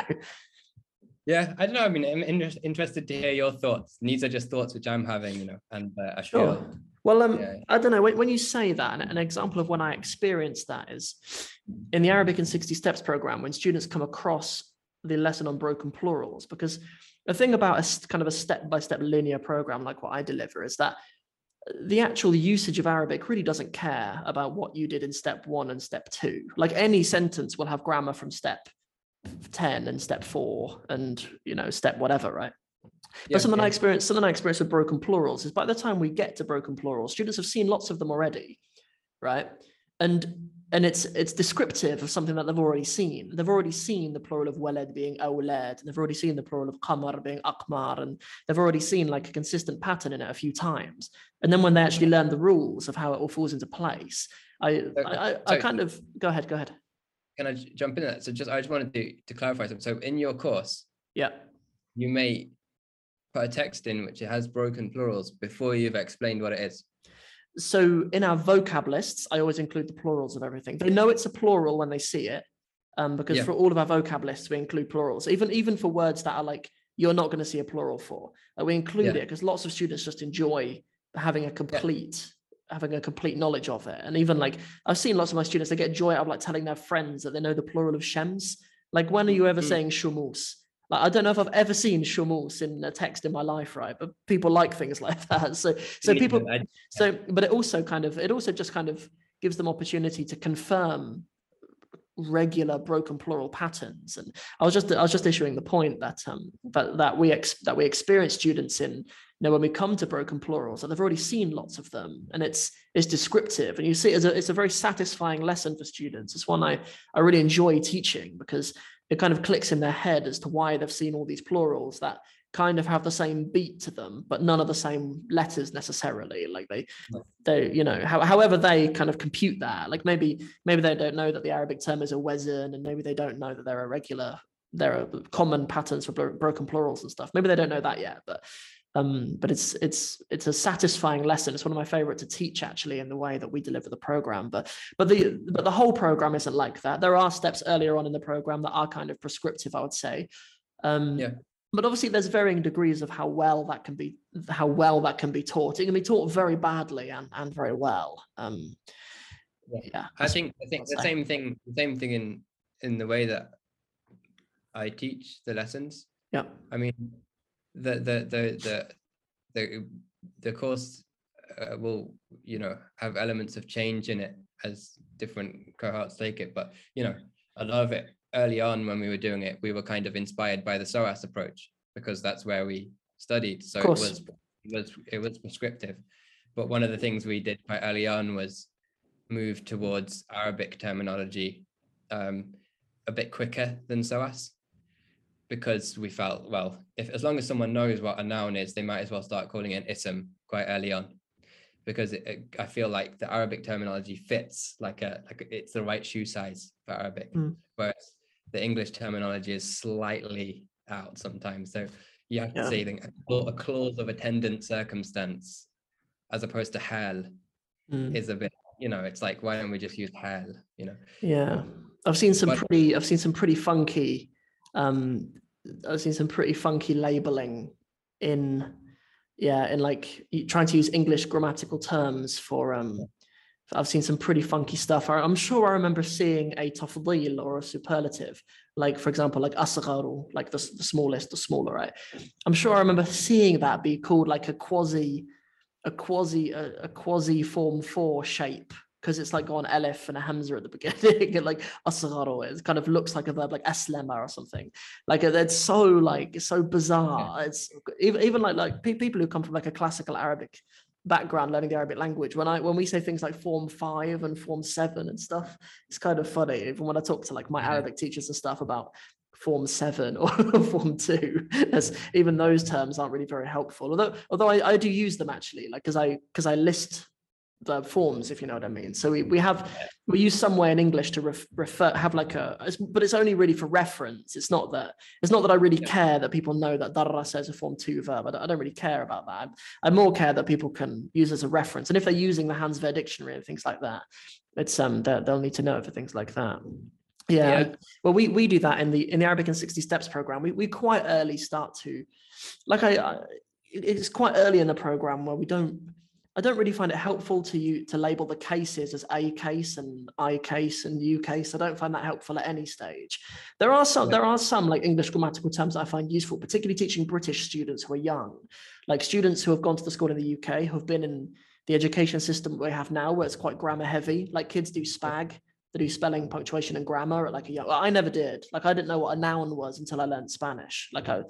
Yeah, I don't know. I mean, I'm in- interested to hear your thoughts. These are just thoughts which I'm having, you know, and uh, I sure. feel. Well, um, yeah. I don't know. When, when you say that, an example of when I experienced that is in the Arabic in 60 Steps program, when students come across the lesson on broken plurals, because the thing about a kind of a step by step linear program like what I deliver is that uh, the actual usage of Arabic really doesn't care about what you did in step one and step two. Like any sentence will have grammar from step 10 and step four and you know step whatever right yeah, but something yeah. i experienced something i experienced with broken plurals is by the time we get to broken plurals students have seen lots of them already right and and it's it's descriptive of something that they've already seen. They've already seen the plural of walad being awlad. They've already seen the plural of qamar being akmar and they've already seen like a consistent pattern in it a few times. And then when they actually learn the rules of how it all falls into place i i, I, I kind of go ahead go ahead. Can I jump in that? So just I just wanted to to clarify something. So in your course, yeah, you may put a text in which it has broken plurals before you've explained what it is. So in our vocab lists, I always include the plurals of everything. They know it's a plural when they see it, um, because yeah. for all of our vocab lists, we include plurals. Even even for words that are like you're not going to see a plural for, like we include yeah. it because lots of students just enjoy having a complete having a complete knowledge of it. And even like I've seen lots of my students, they get joy out of like telling their friends that they know the plural of shems. Like when are you ever mm-hmm. saying shumus? Like I don't know if I've ever seen shumus in a text in my life, right? But people like things (laughs) like that. So so people so but it also kind of it also just kind of gives them opportunity to confirm regular broken plural patterns and i was just i was just issuing the point that um that that we ex, that we experience students in you know when we come to broken plurals and they've already seen lots of them and it's it's descriptive and you see it's a, it's a very satisfying lesson for students it's one i i really enjoy teaching because it kind of clicks in their head as to why they've seen all these plurals that kind of have the same beat to them but none of the same letters necessarily. Like they they you know how, however they kind of compute that like maybe maybe they don't know that the arabic term is a wazn and maybe they don't know that there are regular there are common patterns for broken plurals and stuff. Maybe they don't know that yet but um, but it's it's it's a satisfying lesson. It's one of my favorite to teach actually in the way that we deliver the program. But but the but the whole program isn't like that. There are steps earlier on in the program that are kind of prescriptive, I would say. Um, yeah. But obviously, there's varying degrees of how well that can be how well that can be taught. It can be taught very badly and and very well. Um, yeah. yeah I think I think the same thing the same thing in in the way that I teach the lessons. Yeah. I mean, the the the the the, the course uh, will you know have elements of change in it as different cohorts take it. But you know a lot of it early on when we were doing it we were kind of inspired by the soas approach because that's where we studied. So it was it was it was prescriptive. But one of the things we did quite early on was move towards arabic terminology um, a bit quicker than soas because we felt well if as long as someone knows what a noun is they might as well start calling it an ism quite early on because it, it, I feel like the Arabic terminology fits like a like it's the right shoe size for Arabic, mm. whereas the English terminology is slightly out sometimes. So you have to yeah. say a, a clause of attendant circumstance as opposed to hal mm. is a bit you know it's like why don't we just use hal you know yeah i've seen some but, pretty i've seen some pretty funky um i've seen some pretty funky labeling in yeah and like trying to use english grammatical terms for um I've seen some pretty funky stuff. I'm sure I remember seeing a tafdil or a superlative, like for example, like asgharu, like the, the smallest, the smaller, right? I'm sure I remember seeing that be called like a quasi, a quasi, a, a quasi form four shape because it's like got an elif and a hamza at the (laughs) beginning, and like asgharo, it kind of looks like a verb like aslama or something. Like uh, it's so like it's so bizarre. It's even even like like people who come from like a classical Arabic background learning the Arabic language. When I when we say things like form five and form seven and stuff, it's kind of funny. Even when I talk to like my mm-hmm. Arabic teachers and stuff about form seven (laughs) or form two as even those terms aren't really very helpful although although I, I do use them actually like because i because i list the forms, if you know what I mean. So we, we have we use some way in English to ref, refer have like a, but it's only really for reference. It's not that it's not that I really yeah. care that people know that darra says a form two verb. I don't, I don't really care about that. I more care that people can use as a reference. And if they're using the Hans Wehr dictionary and things like that, it's um they'll need to know it for things like that. Yeah. yeah. Well, we we do that in the in the Arabic in 60 steps program. We we quite early start to like I, I it's quite early in the program where we don't I don't really find it helpful to you to label the cases as a case and I case and U case. I don't find that helpful at any stage. There are some there are some like English grammatical terms I find useful, particularly teaching British students who are young, like students who have gone to the school in the UK who have been in the education system we have now, where it's quite grammar heavy. Like kids do SPAG, they do spelling, punctuation, and grammar at like a young. Well, I never did. Like I didn't know what a noun was until I learned Spanish. Like I,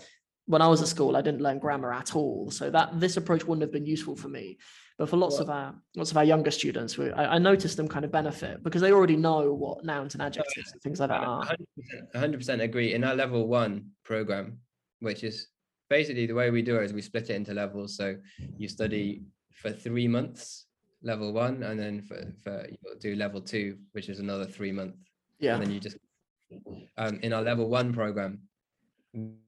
when I was at school, I didn't learn grammar at all. So that this approach wouldn't have been useful for me. But for lots of our lots of our younger students, we, I, I noticed them kind of benefit because they already know what nouns and adjectives and things like that are. 100%, 100% agree. In our level one program, which is basically the way we do it is we split it into levels. So you study for three months, level one, and then for, for you'll do level two, which is another three month. Yeah. And then you just um, in our level one program,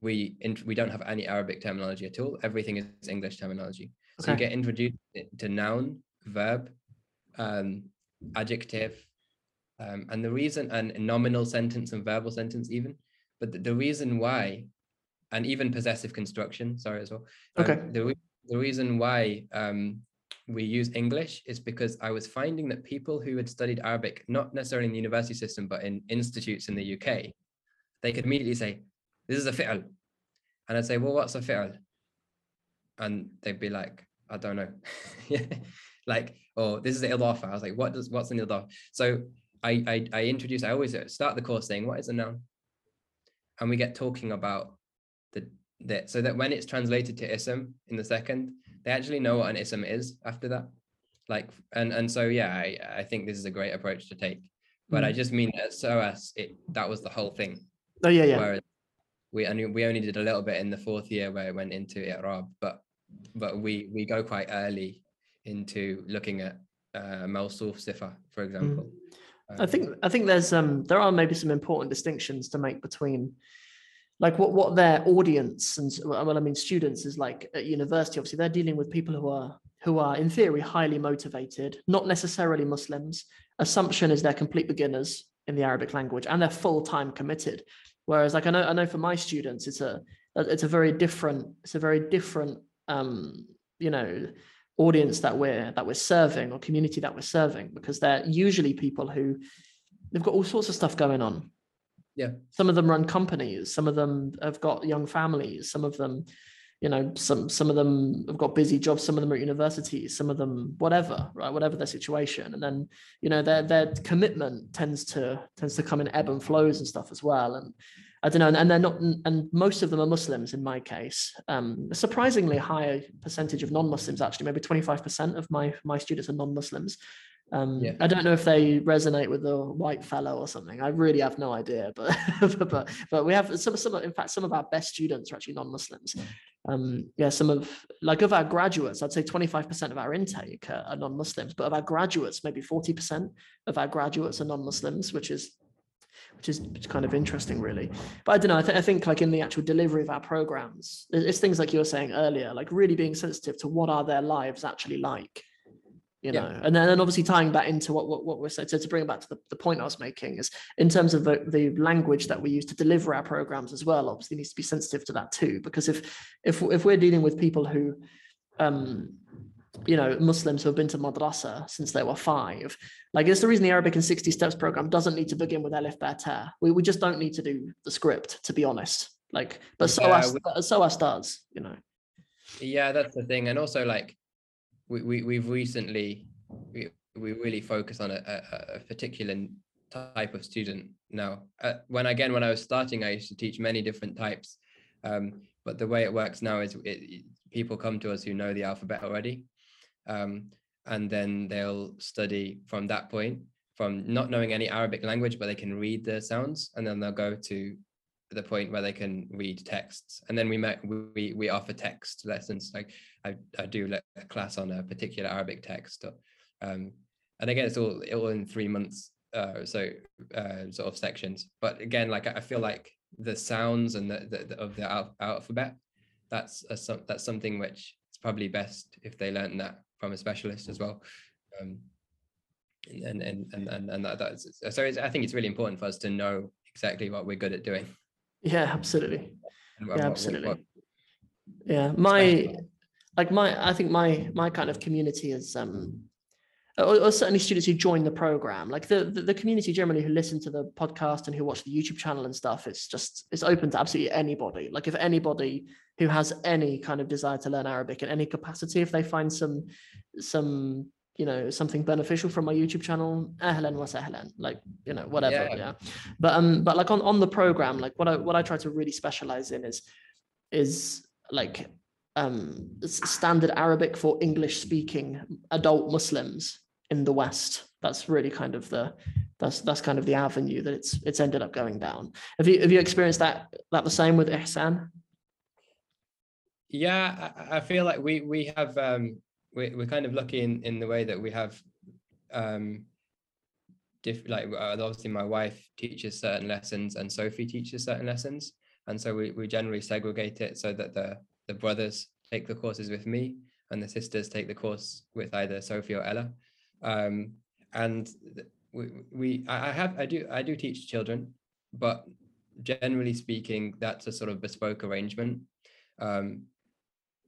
we in, we don't have any Arabic terminology at all. Everything is English terminology. So you get introduced to noun, verb, um, adjective, um, and the reason, and nominal sentence and verbal sentence even. But the, the reason why, and even possessive construction, sorry as well. Um, okay. The, the reason why um, we use English is because I was finding that people who had studied Arabic, not necessarily in the university system, but in institutes in the UK, they could immediately say, this is a fi'l. And I'd say, well, what's a fi'l? And they'd be like, I don't know. (laughs) Yeah. Like, oh, this is the idafa. I was like, what does what's an idafa? So I, I I introduce, I always start the course saying, what is a noun? And we get talking about the that so that when it's translated to ism in the second, they actually know what an ism is after that. Like and and so yeah, I, I think this is a great approach to take. But mm. I just mean that SOAS, it that was the whole thing. Oh yeah, yeah. Whereas we I we only did a little bit in the fourth year where it went into I'rab, but but we we go quite early into looking at uh, Mawsuf Sifa, for example. Mm. I think I think there's um there are maybe some important distinctions to make between like what what their audience and well I mean students is like at university obviously they're dealing with people who are who are in theory highly motivated not necessarily Muslims assumption is they're complete beginners in the Arabic language and they're full time committed whereas like I know I know for my students it's a it's a very different it's a very different um, you know audience that we're that we're serving or community that we're serving because they're usually people who they've got all sorts of stuff going on. Yeah. Some of them run companies some of them have got young families some of them you know some some of them have got busy jobs some of them are at universities some of them whatever right whatever their situation. And then you know their their commitment tends to tends to come in ebb and flows and stuff as well. And I don't know, and, and they're not, and most of them are Muslims in my case. Um, surprisingly high percentage of non-Muslims, actually, maybe 25% of my my students are non-Muslims. Um, yeah. I don't know if they resonate with the white fellow or something. I really have no idea, (laughs) but but but we have some some in fact some of our best students are actually non-Muslims. Um, yeah, some of like of our graduates, I'd say 25% of our intake are, are non-Muslims, but of our graduates, maybe 40% of our graduates are non-Muslims, which is which is kind of interesting, really. But I don't know. I, th- I think like in the actual delivery of our programs, it's things like you were saying earlier, like really being sensitive to what are their lives actually like you know yeah. and then and obviously tying that into what what, what we're saying so to bring it back to the, the point i was making is in terms of the, the language that we use to deliver our programs as well obviously needs to be sensitive to that too because if if if we're dealing with people who um you know muslims who have been to madrasa since they were five. Like it's the reason the arabic in 60 steps program doesn't need to begin with alif ba we, we just don't need to do the script to be honest. Like but so yeah, SOAS does you know. Yeah that's the thing. And also like we, we we've recently we, we really focus on a, a, a particular type of student now. Uh, when again when i was starting i used to teach many different types. Um, but the way it works now is it, people come to us who know the alphabet already um, and then they'll study from that point from not knowing any arabic language but they can read the sounds and then they'll go to the point where they can read texts. And then we met we we offer text lessons. Like i, I do a class on a particular arabic text um, and again it's all all in three months uh, so uh, sort of sections. But again like i feel like the sounds and the, the, the of the al- alphabet that's a, that's something which it's probably best if they learn that from a specialist as well. Um, and and and and, and that, that's so i think it's really important for us to know exactly what we're good at doing. Yeah, absolutely. Yeah, absolutely. Yeah, my like my I think my my kind of community is um or, or, certainly students who join the program. Like the, the, the community generally who listen to the podcast and who watch the youtube channel and stuff it's just it's open to absolutely anybody. Like if anybody who has any kind of desire to learn arabic in any capacity if they find some some you know something beneficial from my youtube channel ahlan wa sahlan like you know whatever yeah. yeah. But um but like on on the program like what i what i try to really specialize in is is like um standard arabic for english speaking adult muslims in the west. That's really kind of the that's that's kind of the avenue that it's it's ended up going down. Have you have you experienced that that the same with ihsan yeah i, I feel like we we have um we're, we're kind of lucky in, in the way that we have um diff, like uh, obviously my wife teaches certain lessons and sophie teaches certain lessons. And so we, we generally segregate it so that the the brothers take the courses with me and the sisters take the course with either sophie or ella um and we, we i have i do i do teach children but generally speaking that's a sort of bespoke arrangement. Um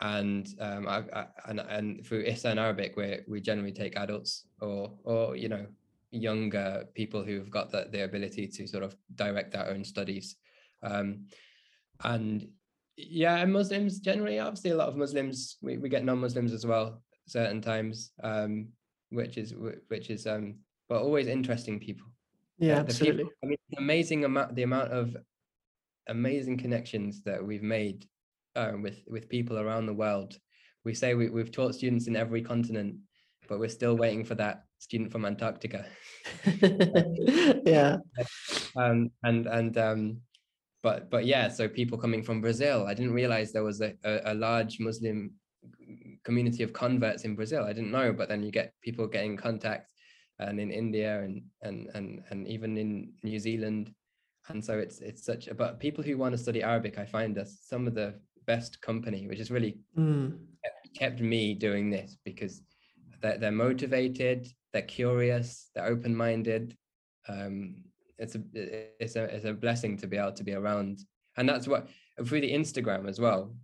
and um, I, I, and and through Ihsan Arabic, where we generally take adults or or you know younger people who've got the, the ability to sort of direct their own studies, um, and yeah, and Muslims generally, obviously, a lot of Muslims we, we get non-Muslims as well certain times, um, which is which is um, but always interesting people. Yeah, the absolutely. People, I mean, amazing amount the amount of amazing connections that we've made um, with with people around the world. We say we, we've taught students in every continent, but we're still waiting for that student from Antarctica. (laughs) yeah. (laughs) Um, and and um, but but yeah, so people coming from Brazil. I didn't realize there was a, a, a large Muslim community of converts in Brazil. I didn't know, but then you get people getting contact and in India and and and and even in New Zealand. And so it's it's such a, but people who want to study Arabic, I find us some of the best company, which has really mm. kept, kept, me doing this because they're, they're motivated, they're curious, they're open-minded. Um, it's a it's a it's a blessing to be able to be around, and that's what through the Instagram as well.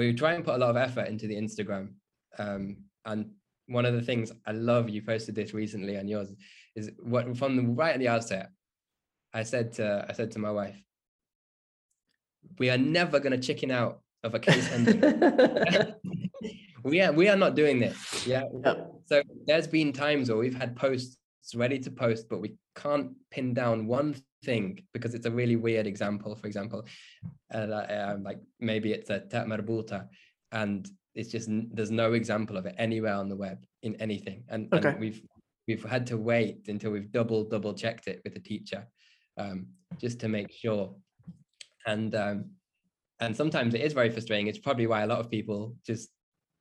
We try and put a lot of effort into the Instagram, um, and one of the things I love you posted this recently on yours is what from the right at the outset. I said to I said to my wife, we are never going to chicken out of a case ending. (laughs) (laughs) we are we are not doing this. Yeah. Yep. So there's been times where we've had posts ready to post, but we can't pin down one thing because it's a really weird example. For example, uh, um, like maybe it's a marbuta, and it's just there's no example of it anywhere on the web in anything, and, okay. and we've we've had to wait until we've double double checked it with the teacher, um, just to make sure. And um, and sometimes it is very frustrating. It's probably why a lot of people just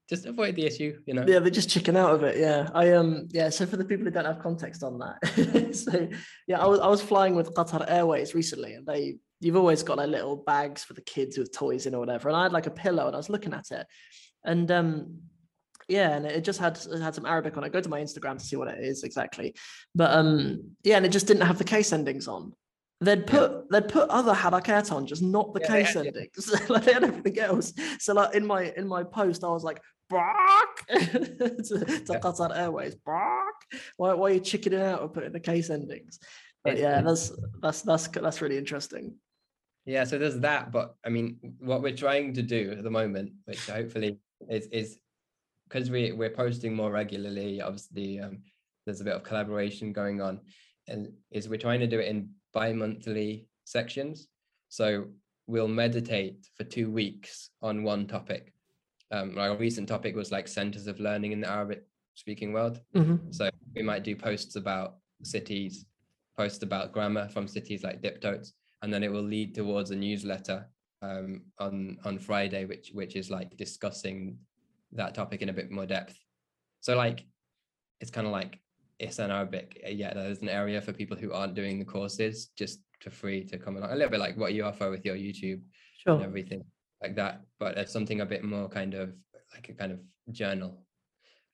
just avoid the issue, you know. Yeah, they're just chicken out of it. Yeah, I um yeah. So for the people who don't have context on that, (laughs) so yeah, I was I was flying with Qatar Airways recently, and they you've always got like little bags for the kids with toys in or whatever, and I had like a pillow, and I was looking at it, and um yeah, and it just had it had some Arabic on it. Go to my Instagram to see what it is exactly, but um yeah, and it just didn't have the case endings on. They'd put yeah. they'd put other harakat on, just not the yeah, case yeah, endings. (laughs) like they had everything else. So like in my in my post, I was like, Brock to, to Qatar Airways. bark. Why, why are you chickening it out or putting the case endings? But yeah, that's that's that's that's really interesting. Yeah, so there's that, but I mean, what we're trying to do at the moment, which hopefully is is because we we're posting more regularly. Obviously, um, there's a bit of collaboration going on, and is we're trying to do it in bi-monthly sections. So we'll meditate for two weeks on one topic um, our recent topic was like centers of learning in the Arabic speaking world. Mm-hmm. So we might do posts about cities, posts about grammar from cities like Diptotes, and then it will lead towards a newsletter um, on on Friday, which which is like discussing that topic in a bit more depth. So like it's kind of like it's an Arabic, yeah, there's an area for people who aren't doing the courses just for free to come along. A little bit like what you offer with your YouTube sure. and everything like that, but it's something a bit more kind of like a kind of journal,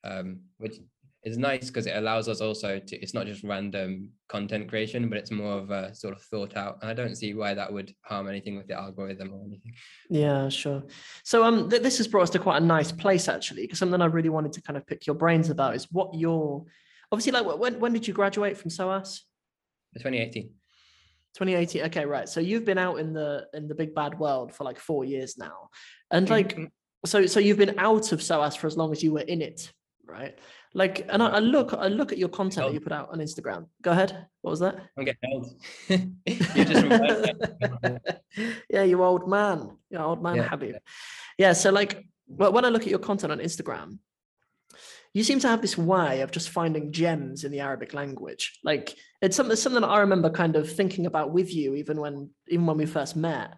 um, which is nice because it allows us also to. It's not just random content creation, but it's more of a sort of thought out. And I don't see why that would harm anything with the algorithm or anything. Yeah, sure. So um, th- this has brought us to quite a nice place actually, because something I really wanted to kind of pick your brains about is what your obviously like when when did you graduate from SOAS? 2018. 2018 okay right so you've been out in the in the big bad world for like four years now and like mm-hmm. so so you've been out of soas for as long as you were in it right? Like and i, I look i look at your content that you put out on instagram. Go ahead what was that? I'm getting old (laughs) (laughs) yeah you old man. You old man yeah. habib. Yeah so like well, when i look at your content on instagram you seem to have this way of just finding gems in the Arabic language. Like it's something, something that I remember kind of thinking about with you, even when even when we first met.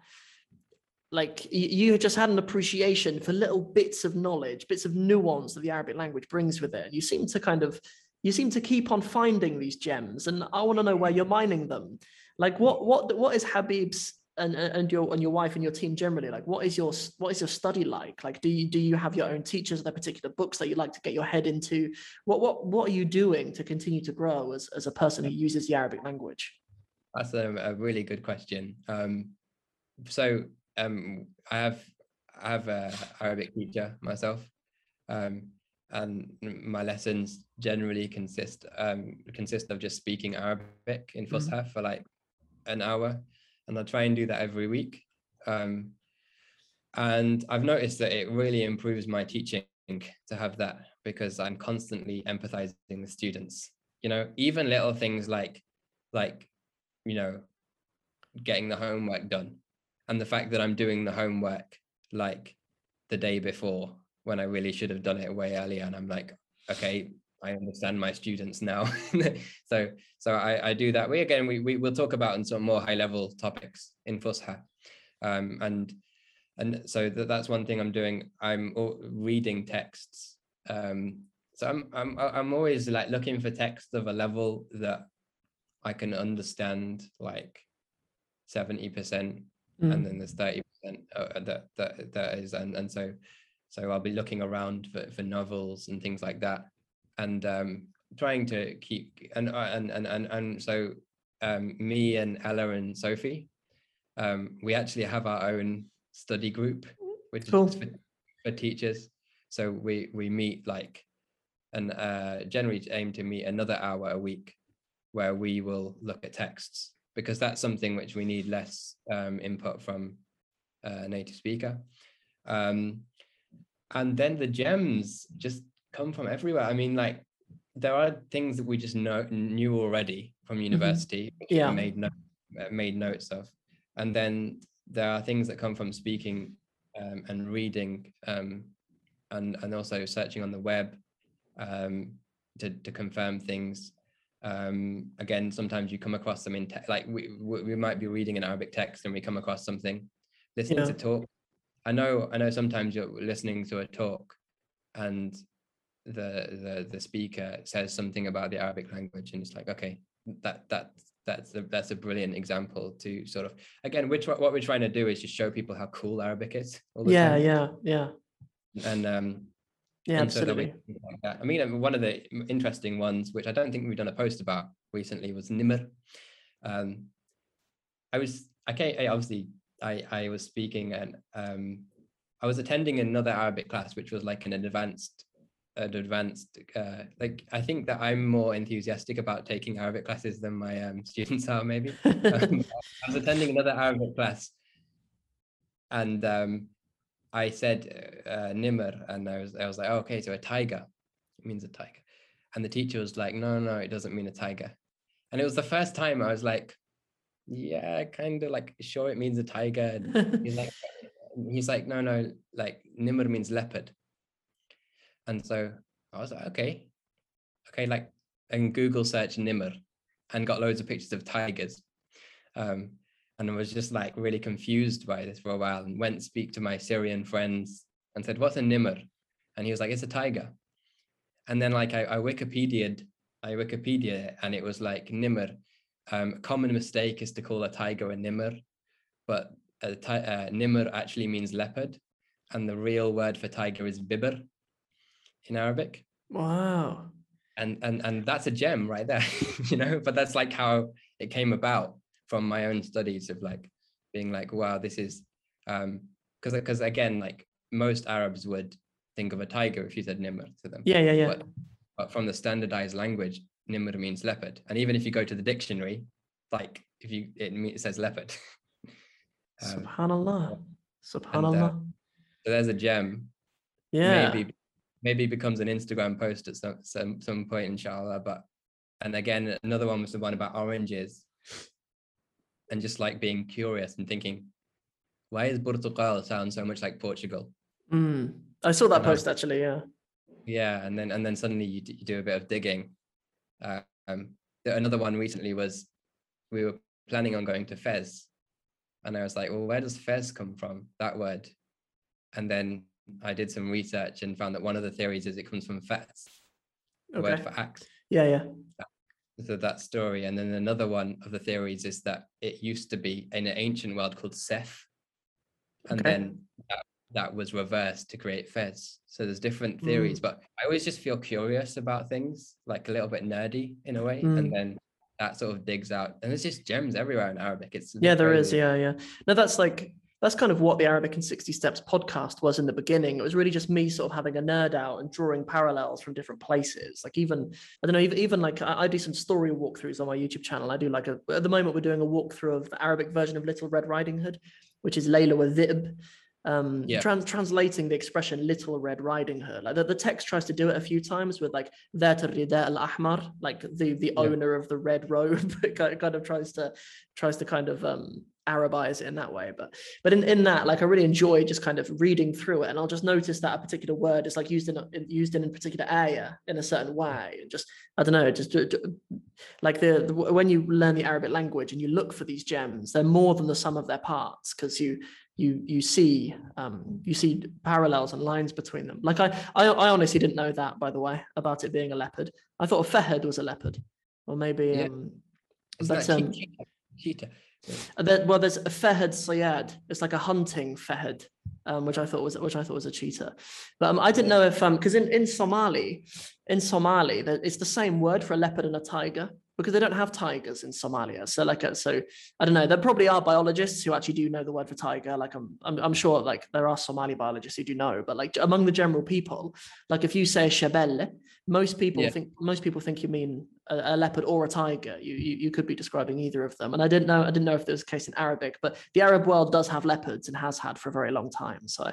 Like you, you just had an appreciation for little bits of knowledge, bits of nuance that the Arabic language brings with it. And you seem to kind of you seem to keep on finding these gems, and I want to know where you're mining them. Like what what what is Habib's and and your and your wife and your team generally like what is your what is your study like? Like do you do you have your own teachers? Are there particular books that you like to get your head into? What what what are you doing to continue to grow as, as a person who uses the arabic language? That's a, a really good question. Um so um i have i have a arabic teacher myself um and my lessons generally consist um consist of just speaking arabic in mm-hmm. for like an hour and I try and do that every week. Um, and I've noticed that it really improves my teaching to have that because I'm constantly empathizing with students. You know, even little things like, like, you know, getting the homework done, and the fact that I'm doing the homework like the day before when I really should have done it way earlier, and I'm like, okay, I understand my students now. (laughs) so so I, I do that. We again we, we will talk about in some more high level topics in Fusha. Um, and and so that, that's one thing I'm doing. I'm reading texts. Um, so I'm I'm I'm always like looking for text of a level that I can understand like 70% mm. and then there's 30% uh, that that that is and and so so I'll be looking around for, for novels and things like that and um, trying to keep and uh, and and and, and so um, me and Ella and Sophie, um, we actually have our own study group, which cool. is for, for, teachers. So we we meet like, and uh, generally aim to meet another hour a week, where we will look at texts because that's something which we need less um, input from a native speaker. Um, and then the gems just come from everywhere. I mean, like there are things that we just know knew already from mm-hmm. university, mm-hmm. yeah, made no, made notes of, and then there are things that come from speaking um, and reading, um, and and also searching on the web um, to to confirm things. Um, again, sometimes you come across them in te- like we we might be reading an Arabic text and we come across something, listening yeah. to talk. I know I know sometimes you're listening to a talk, and the the the speaker says something about the Arabic language, and it's like okay, that that that's a, that's a brilliant example to sort of again which what we're trying to do is just show people how cool Arabic is. yeah, time. yeah, yeah. And um, yeah, absolutely. like I mean, one of the interesting ones, which I don't think we've done a post about recently, was Nimr. Um, I was okay. I obviously I I was speaking and um, I was attending another Arabic class, which was like an advanced an advanced uh, like i think that i'm more enthusiastic about taking arabic classes than my um, (laughs) students are maybe. Um, (laughs) i was attending another arabic class and um, i said uh, nimr and i was i was like oh, okay so a tiger it means a tiger. And the teacher was like no no it doesn't mean a tiger. And it was the first time i was like yeah kind of like sure it means a tiger. And he's like (laughs) he's like no no like nimr means leopard and so I was like, okay, okay, like, and Google search Nimr and got loads of pictures of tigers. Um, and I was just like really confused by this for a while and went speak to my Syrian friends and said, what's a Nimr? And he was like, it's a tiger. And then like I, I Wikipedia'd, I Wikipedia and it was like Nimr. Um, common mistake is to call a tiger a Nimr, but a uh, Nimr actually means leopard. And the real word for tiger is Bibr in Arabic. Wow. And and and that's a gem right there, (laughs) you know. But that's like how it came about from my own studies of like being like, wow, this is um because because again, like most Arabs would think of a tiger if you said Nimr to them. Yeah, yeah, yeah. But, but from the standardized language, Nimr means leopard. And even if you go to the dictionary, like if you it, it says leopard. (laughs) um, Subhanallah. Subhanallah. And, uh, so there's a gem. Yeah. Maybe maybe becomes an Instagram post at some some some point, inshallah. But and again, another one was the one about oranges, and just like being curious and thinking, why does Portugal sound so much like Portugal? Mm. I saw that and post I, actually. Yeah. Yeah, and then and then suddenly you, you do a bit of digging. Uh, um, another one recently was we were planning on going to Fez, and I was like, well, where does Fez come from? That word, and then I did some research and found that one of the theories is it comes from the okay. word for axe. Yeah, yeah. So that story. And then another one of the theories is that it used to be in an ancient world called Seth. And okay. then that, that, was reversed to create Fez. So there's different theories, mm. but I always just feel curious about things, like a little bit nerdy in a way. Mm. And then that sort of digs out. And there's just gems everywhere in Arabic. It's yeah, there is. Yeah, yeah. No, that's like that's kind of what the Arabic in 60 Steps podcast was in the beginning. It was really just me sort of having a nerd out and drawing parallels from different places. Like even, I don't know, even, even like I, I, do some story walkthroughs on my YouTube channel. I do like a, at the moment we're doing a walkthrough of the Arabic version of Little Red Riding Hood, which is Layla wa Dhib. Um, yeah. trans- translating the expression "Little Red Riding Hood," like the, the text tries to do it a few times with like "Dhat rida al ahmar," like the the yeah. owner of the red robe, (laughs) kind of tries to tries to kind of um, Arabize it in that way. But but in, in that, like I really enjoy just kind of reading through it, and I'll just notice that a particular word is like used in, a, used in a particular area in a certain way, and just I don't know, just like the, the when you learn the Arabic language and you look for these gems, they're more than the sum of their parts because you you you see um, you see parallels and lines between them. Like I, I I honestly didn't know that by the way about it being a leopard. I thought a fahed was a leopard, or maybe yeah. um, but, um, cheetah. Well, there's a Fahad Sayad. It's like a hunting Fahad, um, which I thought was which I thought was a cheetah. But um, I didn't know if um because in, in Somali, in Somali, it's the same word for a leopard and a tiger because they don't have tigers in Somalia. So like uh, so I don't know. There probably are biologists who actually do know the word for tiger. Like I'm I'm, I'm sure like there are Somali biologists who do know, but like among the general people, like if you say shabelle, most people yeah. think most people think you mean a, a, leopard or a tiger. You, you you could be describing either of them. And I didn't know I didn't know if there was a case in Arabic, but the Arab world does have leopards and has had for a very long time. So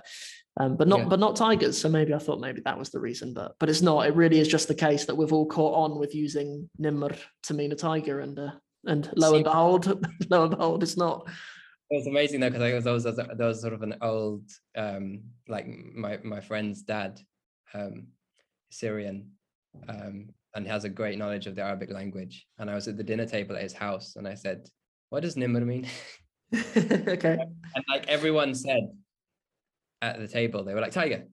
Um, but not Yeah. but not tigers. So maybe I thought maybe that was the reason, but but it's not. It really is just the case that we've all caught on with using Nimr to mean a tiger, and uh, and lo and behold, (laughs) lo and behold, it's not. It was amazing though because there was there was sort of an old um like my my friend's dad, um, Syrian, um, and has a great knowledge of the Arabic language. And I was at the dinner table at his house, and I said, "What does Nimr mean?" (laughs) (laughs) okay. and like everyone said at the table, they were like tiger,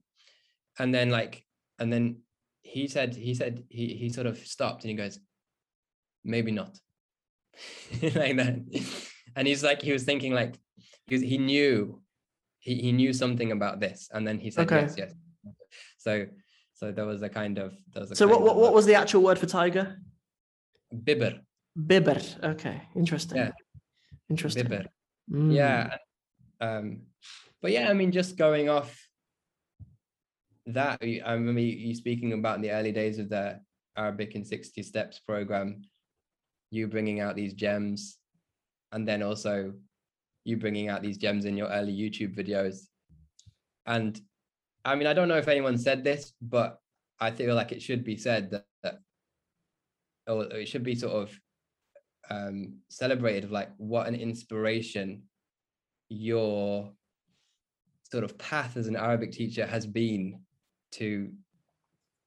and then like and then he said he said he he sort of stopped and he goes, maybe not, (laughs) like that, and he's like he was thinking like he he knew he he knew something about this, and then he said Okay. yes yes, so so there was a kind of there was a So what, what what was the actual word for tiger? bibr Bibr. Okay, interesting. Yeah. Interesting. bibr Mm. yeah um but yeah i mean just going off that i remember you you speaking about in the early days of the arabic in 60 steps program you bringing out these gems and then also you bringing out these gems in your early youtube videos. And i mean i don't know if anyone said this but i feel like it should be said that, that or it should be sort of um celebrated of like what an inspiration your sort of path as an arabic teacher has been to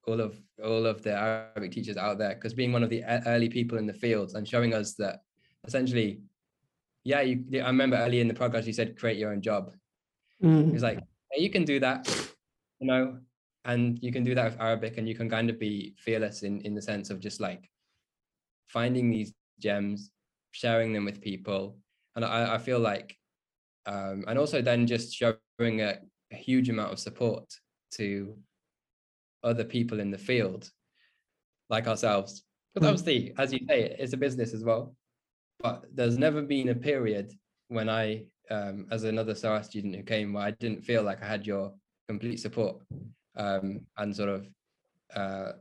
all of all of the arabic teachers out there because being one of the early people in the field and showing us that essentially yeah you i remember early in the podcast you said create your own job Mm. it's like hey, you can do that you know and you can do that with arabic and you can kind of be fearless in in the sense of just like finding these gems sharing them with people and i, I feel like um and also then just showing a, a huge amount of support to other people in the field like ourselves but Mm. obviously as you say it's a business as well but there's never been a period when i um, as another SOAS student who came where I didn't feel like I had your complete support um, and sort of uh,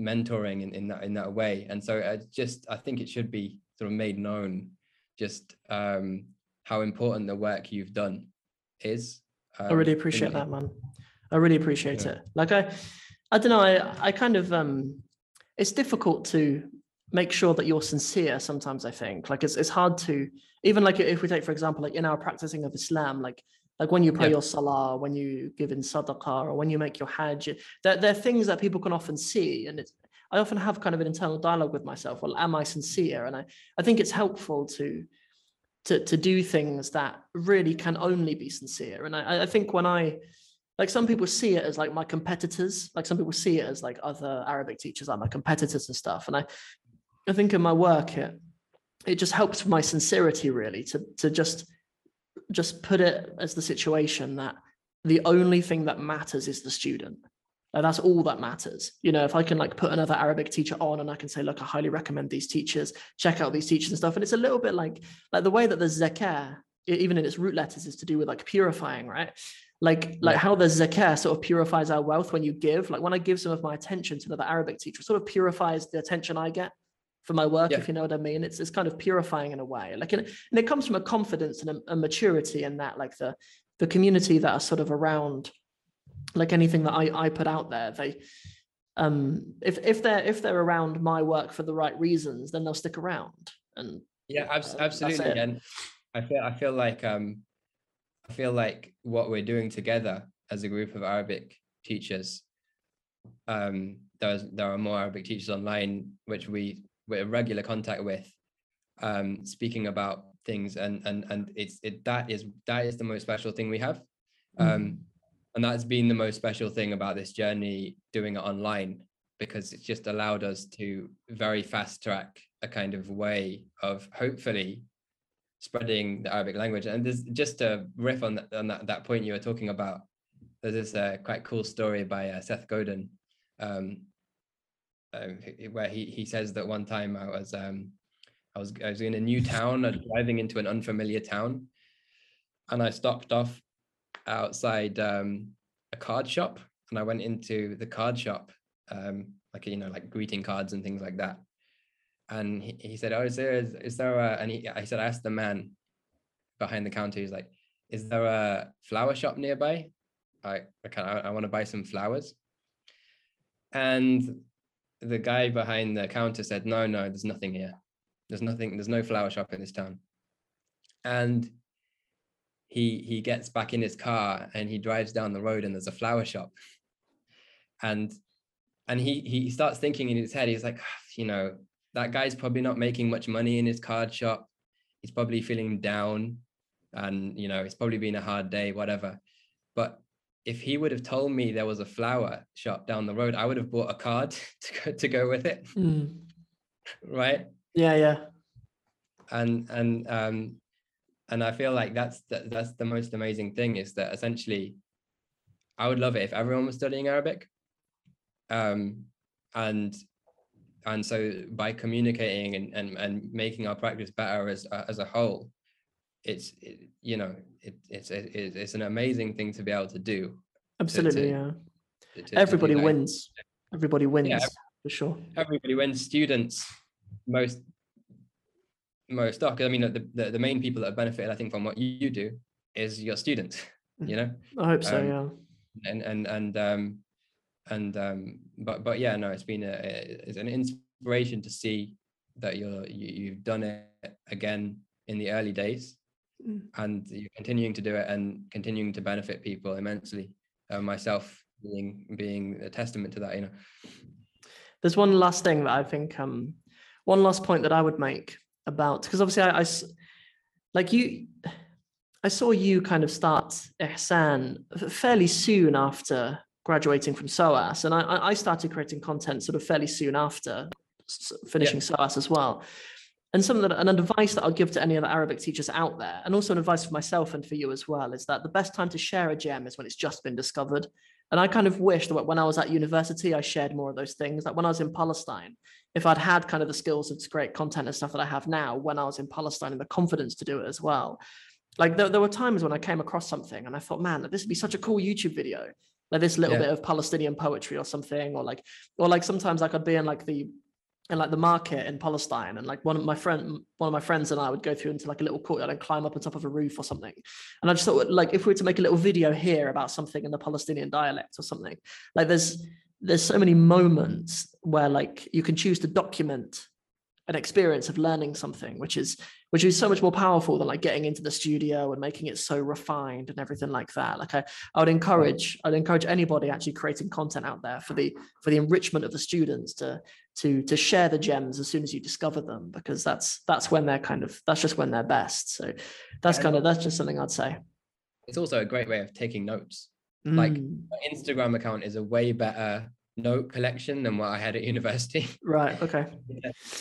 mentoring in, in that in that way. And so I just I think it should be sort of made known just um, how important the work you've done is. I really um, appreciate that, man. I really appreciate Yeah. it. Like I, I don't know. I, I kind of um, it's difficult to make sure that you're sincere. Sometimes I think like it's it's hard to even like if we take for example like in our practicing of Islam, like like when you pray Yeah. your salah, when you give in sadaqah, or when you make your hajj, they're, they're things that people can often see, and it's. I often have kind of an internal dialogue with myself. Well, am I sincere? And I, I think it's helpful to to to do things that really can only be sincere. And I, I think when I like some people see it as like my competitors, like some people see it as like other Arabic teachers, like my competitors and stuff. And I I think in my work it it just helps my sincerity really to to just just put it as the situation that the only thing that matters is the student. Like that's all that matters. You know, if I can like put another Arabic teacher on and I can say, look, I highly recommend these teachers, check out these teachers and stuff. And it's a little bit like like the way that the zakah, even in its root letters, is to do with like purifying, right? Like like how the zakah sort of purifies our wealth when you give. Like when I give some of my attention to another Arabic teacher, it sort of purifies the attention I get for my work, Yeah. if you know what I mean. It's it's kind of purifying in a way. Like and, and it comes from a confidence and a, a maturity in that, like the the community that are sort of around like anything that I, I put out there, they um if if they're if they're around my work for the right reasons, then they'll stick around. And Yeah, abs- Uh, absolutely. And I feel I feel like um I feel like what we're doing together as a group of Arabic teachers, um, there's there are more Arabic teachers online which we we're in regular contact with, um, speaking about things and and and it's it that is that is the most special thing we have. Um, and that's been the most special thing about this journey doing it online because it's just allowed us to very fast track a kind of way of hopefully spreading the Arabic language. And there's just to riff on that, on that, that point you were talking about. There's this uh, quite cool story by uh, Seth Godin, um, um, where he he says that one time I was um, I was I was in a new town, uh, driving into an unfamiliar town, and I stopped off outside um, a card shop, and I went into the card shop, um, like you know, like greeting cards and things like that. And he, he said, "Oh, is there is, is there a?" And he, I said, I asked the man behind the counter. He's like, "Is there a flower shop nearby?" I I, I want to buy some flowers. And the guy behind the counter said, no, no, there's nothing here. There's nothing, there's no flower shop in this town. And he he gets back in his car and he drives down the road and there's a flower shop. And and he he starts thinking in his head, he's like, you know, that guy's probably not making much money in his card shop. He's probably feeling down and you know, it's probably been a hard day, whatever. But if he would have told me there was a flower shop down the road, I would have bought a card (laughs) to go, to go with it. Mm. Right? Yeah, yeah. And and um and I feel like that's the, that's the most amazing thing is that essentially I would love it if everyone was studying Arabic. Um and and so by communicating and and, and making our practice better as as a whole, it's it, you know it, it's it, it's an amazing thing to be able to do. Absolutely to, yeah. to, to, everybody wins. Everybody wins yeah, for sure. everybody wins. Students most most stuff i mean the, the, the main people that have benefited i think from what you do is your students you know i hope so um, yeah and and and um and um but but yeah no it's been a it's an inspiration to see that you're you, you've done it again in the early days mm. and you're continuing to do it and continuing to benefit people immensely. Uh, myself being being a testament to that, you know. There's one last thing that I think, um, one last point that I would make about because obviously I, I, like you, I saw you kind of start Ihsan fairly soon after graduating from SOAS, and I, I started creating content sort of fairly soon after finishing yeah. SOAS as well and some of the, an advice that I'll give to any other Arabic teachers out there, and also an advice for myself and for you as well, is that the best time to share a gem is when it's just been discovered. And I kind of wish that when I was at university, I shared more of those things. Like when I was in Palestine, if I'd had kind of the skills of great content and stuff that I have now when I was in Palestine and the confidence to do it as well. Like there, there were times when I came across something and I thought, man, this would be such a cool YouTube video. Like this little yeah. bit of Palestinian poetry or something, or like, or like sometimes I could be in like the and like the market in Palestine, and like one of my friend, one of my friends and I would go through into like a little courtyard and climb up on top of a roof or something. And I just thought, like, if we were to make a little video here about something in the Palestinian dialect or something, like there's there's so many moments where like you can choose to document an experience of learning something, which is which is so much more powerful than like getting into the studio and making it so refined and everything like that. Like I, I would encourage, I'd encourage anybody actually creating content out there for the for the enrichment of the students to to to share the gems as soon as you discover them, because that's that's when they're kind of that's just when they're best. So that's kind of that's just something I'd say. It's also a great way of taking notes. Mm. Like Instagram account is a way better note collection than what I had at (laughs) university. Right. Okay.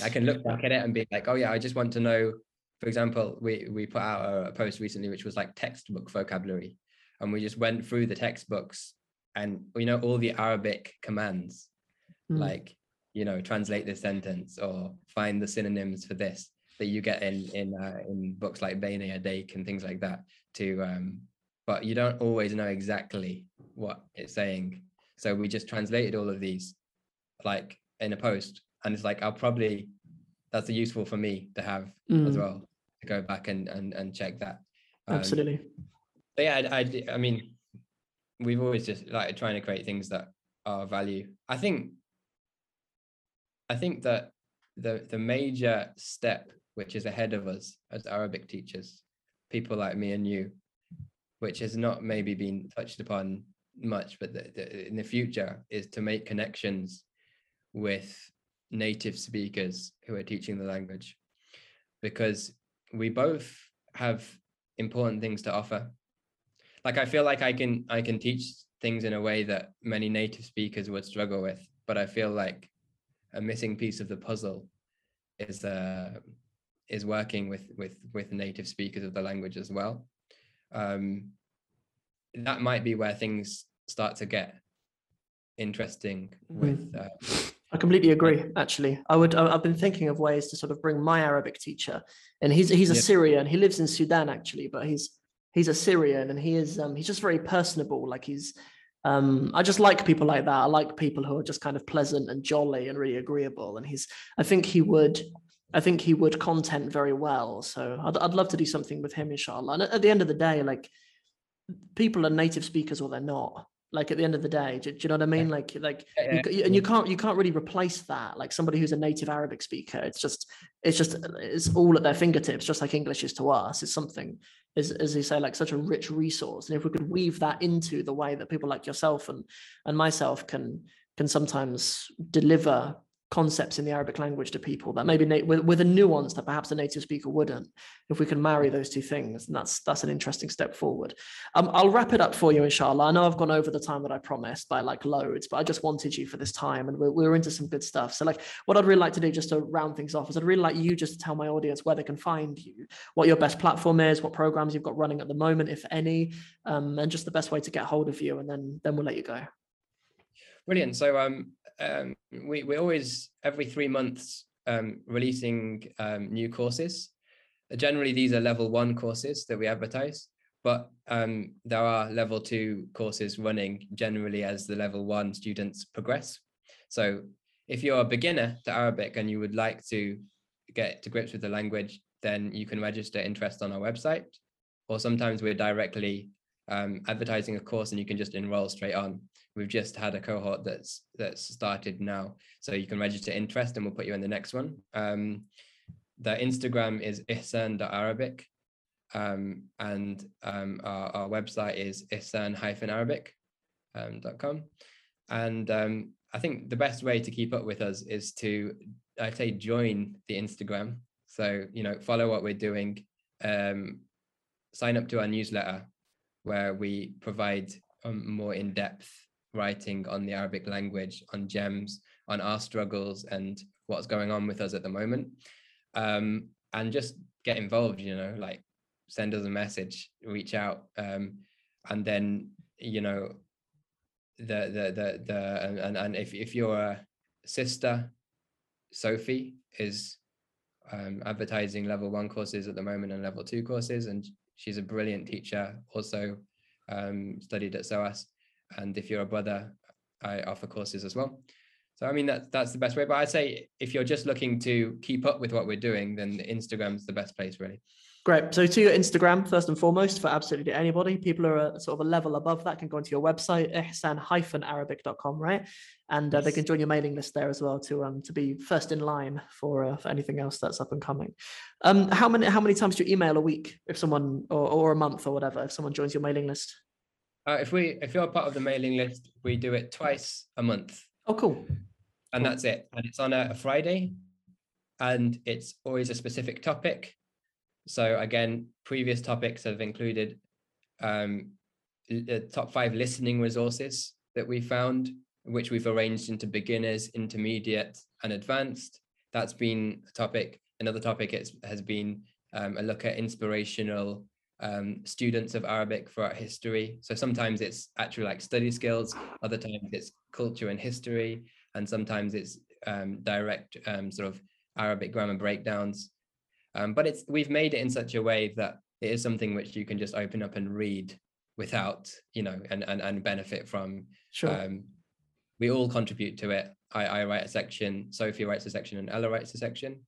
I can look back at it and be like, oh yeah, I just want to know. For example, we we put out a post recently which was like textbook vocabulary, and we just went through the textbooks and you know all the Arabic commands, mm. like you know translate this sentence or find the synonyms for this that you get in in uh, in books like Bayna Yadayk and things like that. To um, but you don't always know exactly what it's saying so we just translated all of these like in a post. And it's like, I'll probably, that's useful for me to have mm. as well, to go back and, and, and check that. Um, Absolutely. But yeah, I, I, I mean, we've always just like trying to create things that are value. I think, I think that the, the major step which is ahead of us as Arabic teachers, people like me and you, which has not maybe been touched upon much, but the, the, in the future is to make connections with native speakers who are teaching the language, because we both have important things to offer. Like I feel like I can I can teach things in a way that many native speakers would struggle with, but I feel like a missing piece of the puzzle is uh, is working with with with native speakers of the language as well. Um, that might be where things start to get interesting mm. with uh, I completely agree. Actually, I would. I've been thinking of ways to sort of bring my Arabic teacher, and he's he's a yeah. Syrian. He lives in Sudan actually, but he's he's a Syrian, and he is um, he's just very personable. Like he's, um, I just like people like that. I like people who are just kind of pleasant and jolly and really agreeable. And he's, I think he would, I think he would content very well. So I'd I'd love to do something with him, inshallah. And at the end of the day, like people are native speakers or they're not like at the end of the day do, do you know what i mean? Like like yeah, you, and you can't you can't really replace that like somebody who's a native arabic speaker. It's just it's just it's all at their fingertips just like english is to us. It's something as, as you say like such a rich resource. And if we could weave that into the way that people like yourself and and myself can can sometimes deliver concepts in the Arabic language to people that maybe with, with a nuance that perhaps a native speaker wouldn't. If we can marry those two things, and that's that's an interesting step forward. Um, I'll wrap it up for you, inshallah. I know I've gone over the time that I promised by like loads, but I just wanted you for this time, and we're, we're into some good stuff. So, like, what I'd really like to do just to round things off is I'd really like you just to tell my audience where they can find you, what your best platform is, what programs you've got running at the moment, if any, um, and just the best way to get hold of you, and then then we'll let you go. Brilliant. So um, um, we we always every three months um, releasing um, new courses. Generally, these are level one courses that we advertise, but um, there are level two courses running generally as the level one students progress. So if you're a beginner to Arabic and you would like to get to grips with the language, then you can register interest on our website, or sometimes we're directly um, advertising a course and you can just enroll straight on. We've just had a cohort that's that's started now so you can register interest and we'll put you in the next one. Um, the instagram is ihsan.arabic um, and um, our, our website is ihsan-arabic.com um, and um, i think the best way to keep up with us is to I'd say join the instagram. So you know follow what we're doing um, sign up to our newsletter where we provide um, more in-depth writing on the Arabic language, on gems, on our struggles and what's going on with us at the moment. Um, and just get involved, you know, like send us a message, reach out. Um, and then, you know, the the the the and, and if, if your sister Sophie is um, advertising level one courses at the moment and level two courses, and she's a brilliant teacher, also um, studied at SOAS and if you're a brother, I offer courses as well. So I mean that's that's the best way. But I'd say if you're just looking to keep up with what we're doing, then Instagram's the best place really. Great. So to your Instagram, first and foremost, for absolutely anybody, people are a, sort of a level above that can go into your website, ihsan-arabic.com, right? And uh, yes. they can join your mailing list there as well to um to be first in line for uh, for anything else that's up and coming. Um, how many how many times do you email a week if someone or, or a month or whatever if someone joins your mailing list? Uh, if we if you're part of the mailing list, we do it twice a month. Oh, cool. And cool. that's it. And it's on a, a Friday, and it's always a specific topic. So again, previous topics have included um, the top five listening resources that we found, which we've arranged into beginners, intermediate, and advanced. That's been a topic. Another topic has been um, a look at inspirational um, students of Arabic throughout history. So sometimes it's actually like study skills, other times it's culture and history, and sometimes it's um, direct um, sort of Arabic grammar breakdowns. Um, but it's we've made it in such a way that it is something which you can just open up and read without, you know, and and, and benefit from. Sure. Um, we all contribute to it. I, I write a section, Sophie writes a section, and Ella writes a section.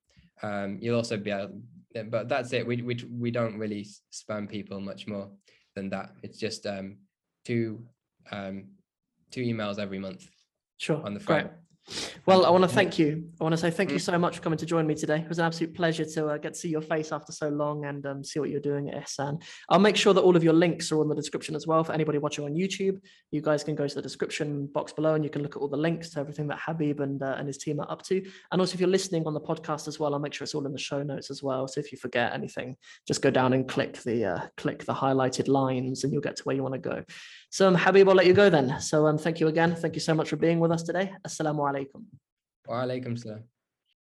Um, you'll also be able but that's it. We we we don't really spam people much more than that. It's just um, two um, two emails every month. Sure. On the. Great. Well, I want to thank you. I want to say thank you mm. so much for coming to join me today. It was an absolute pleasure to uh, get to see your face after so long and um, see what you're doing at Ihsan. I'll make sure that all of your links are on the description as well for anybody watching on YouTube. You guys can go to the description box below and you can look at all the links to everything that Habib and uh, and his team are up to. And also, if you're listening on the podcast as well, I'll make sure it's all in the show notes as well. So if you forget anything, just go down and click the uh, click the highlighted lines, and you'll get to where you want to go. So, um, Habib, I'll let you go then. So, um, thank you again. Thank you so much for being with us today. Assalamu alaikum. Wa alaikum salam.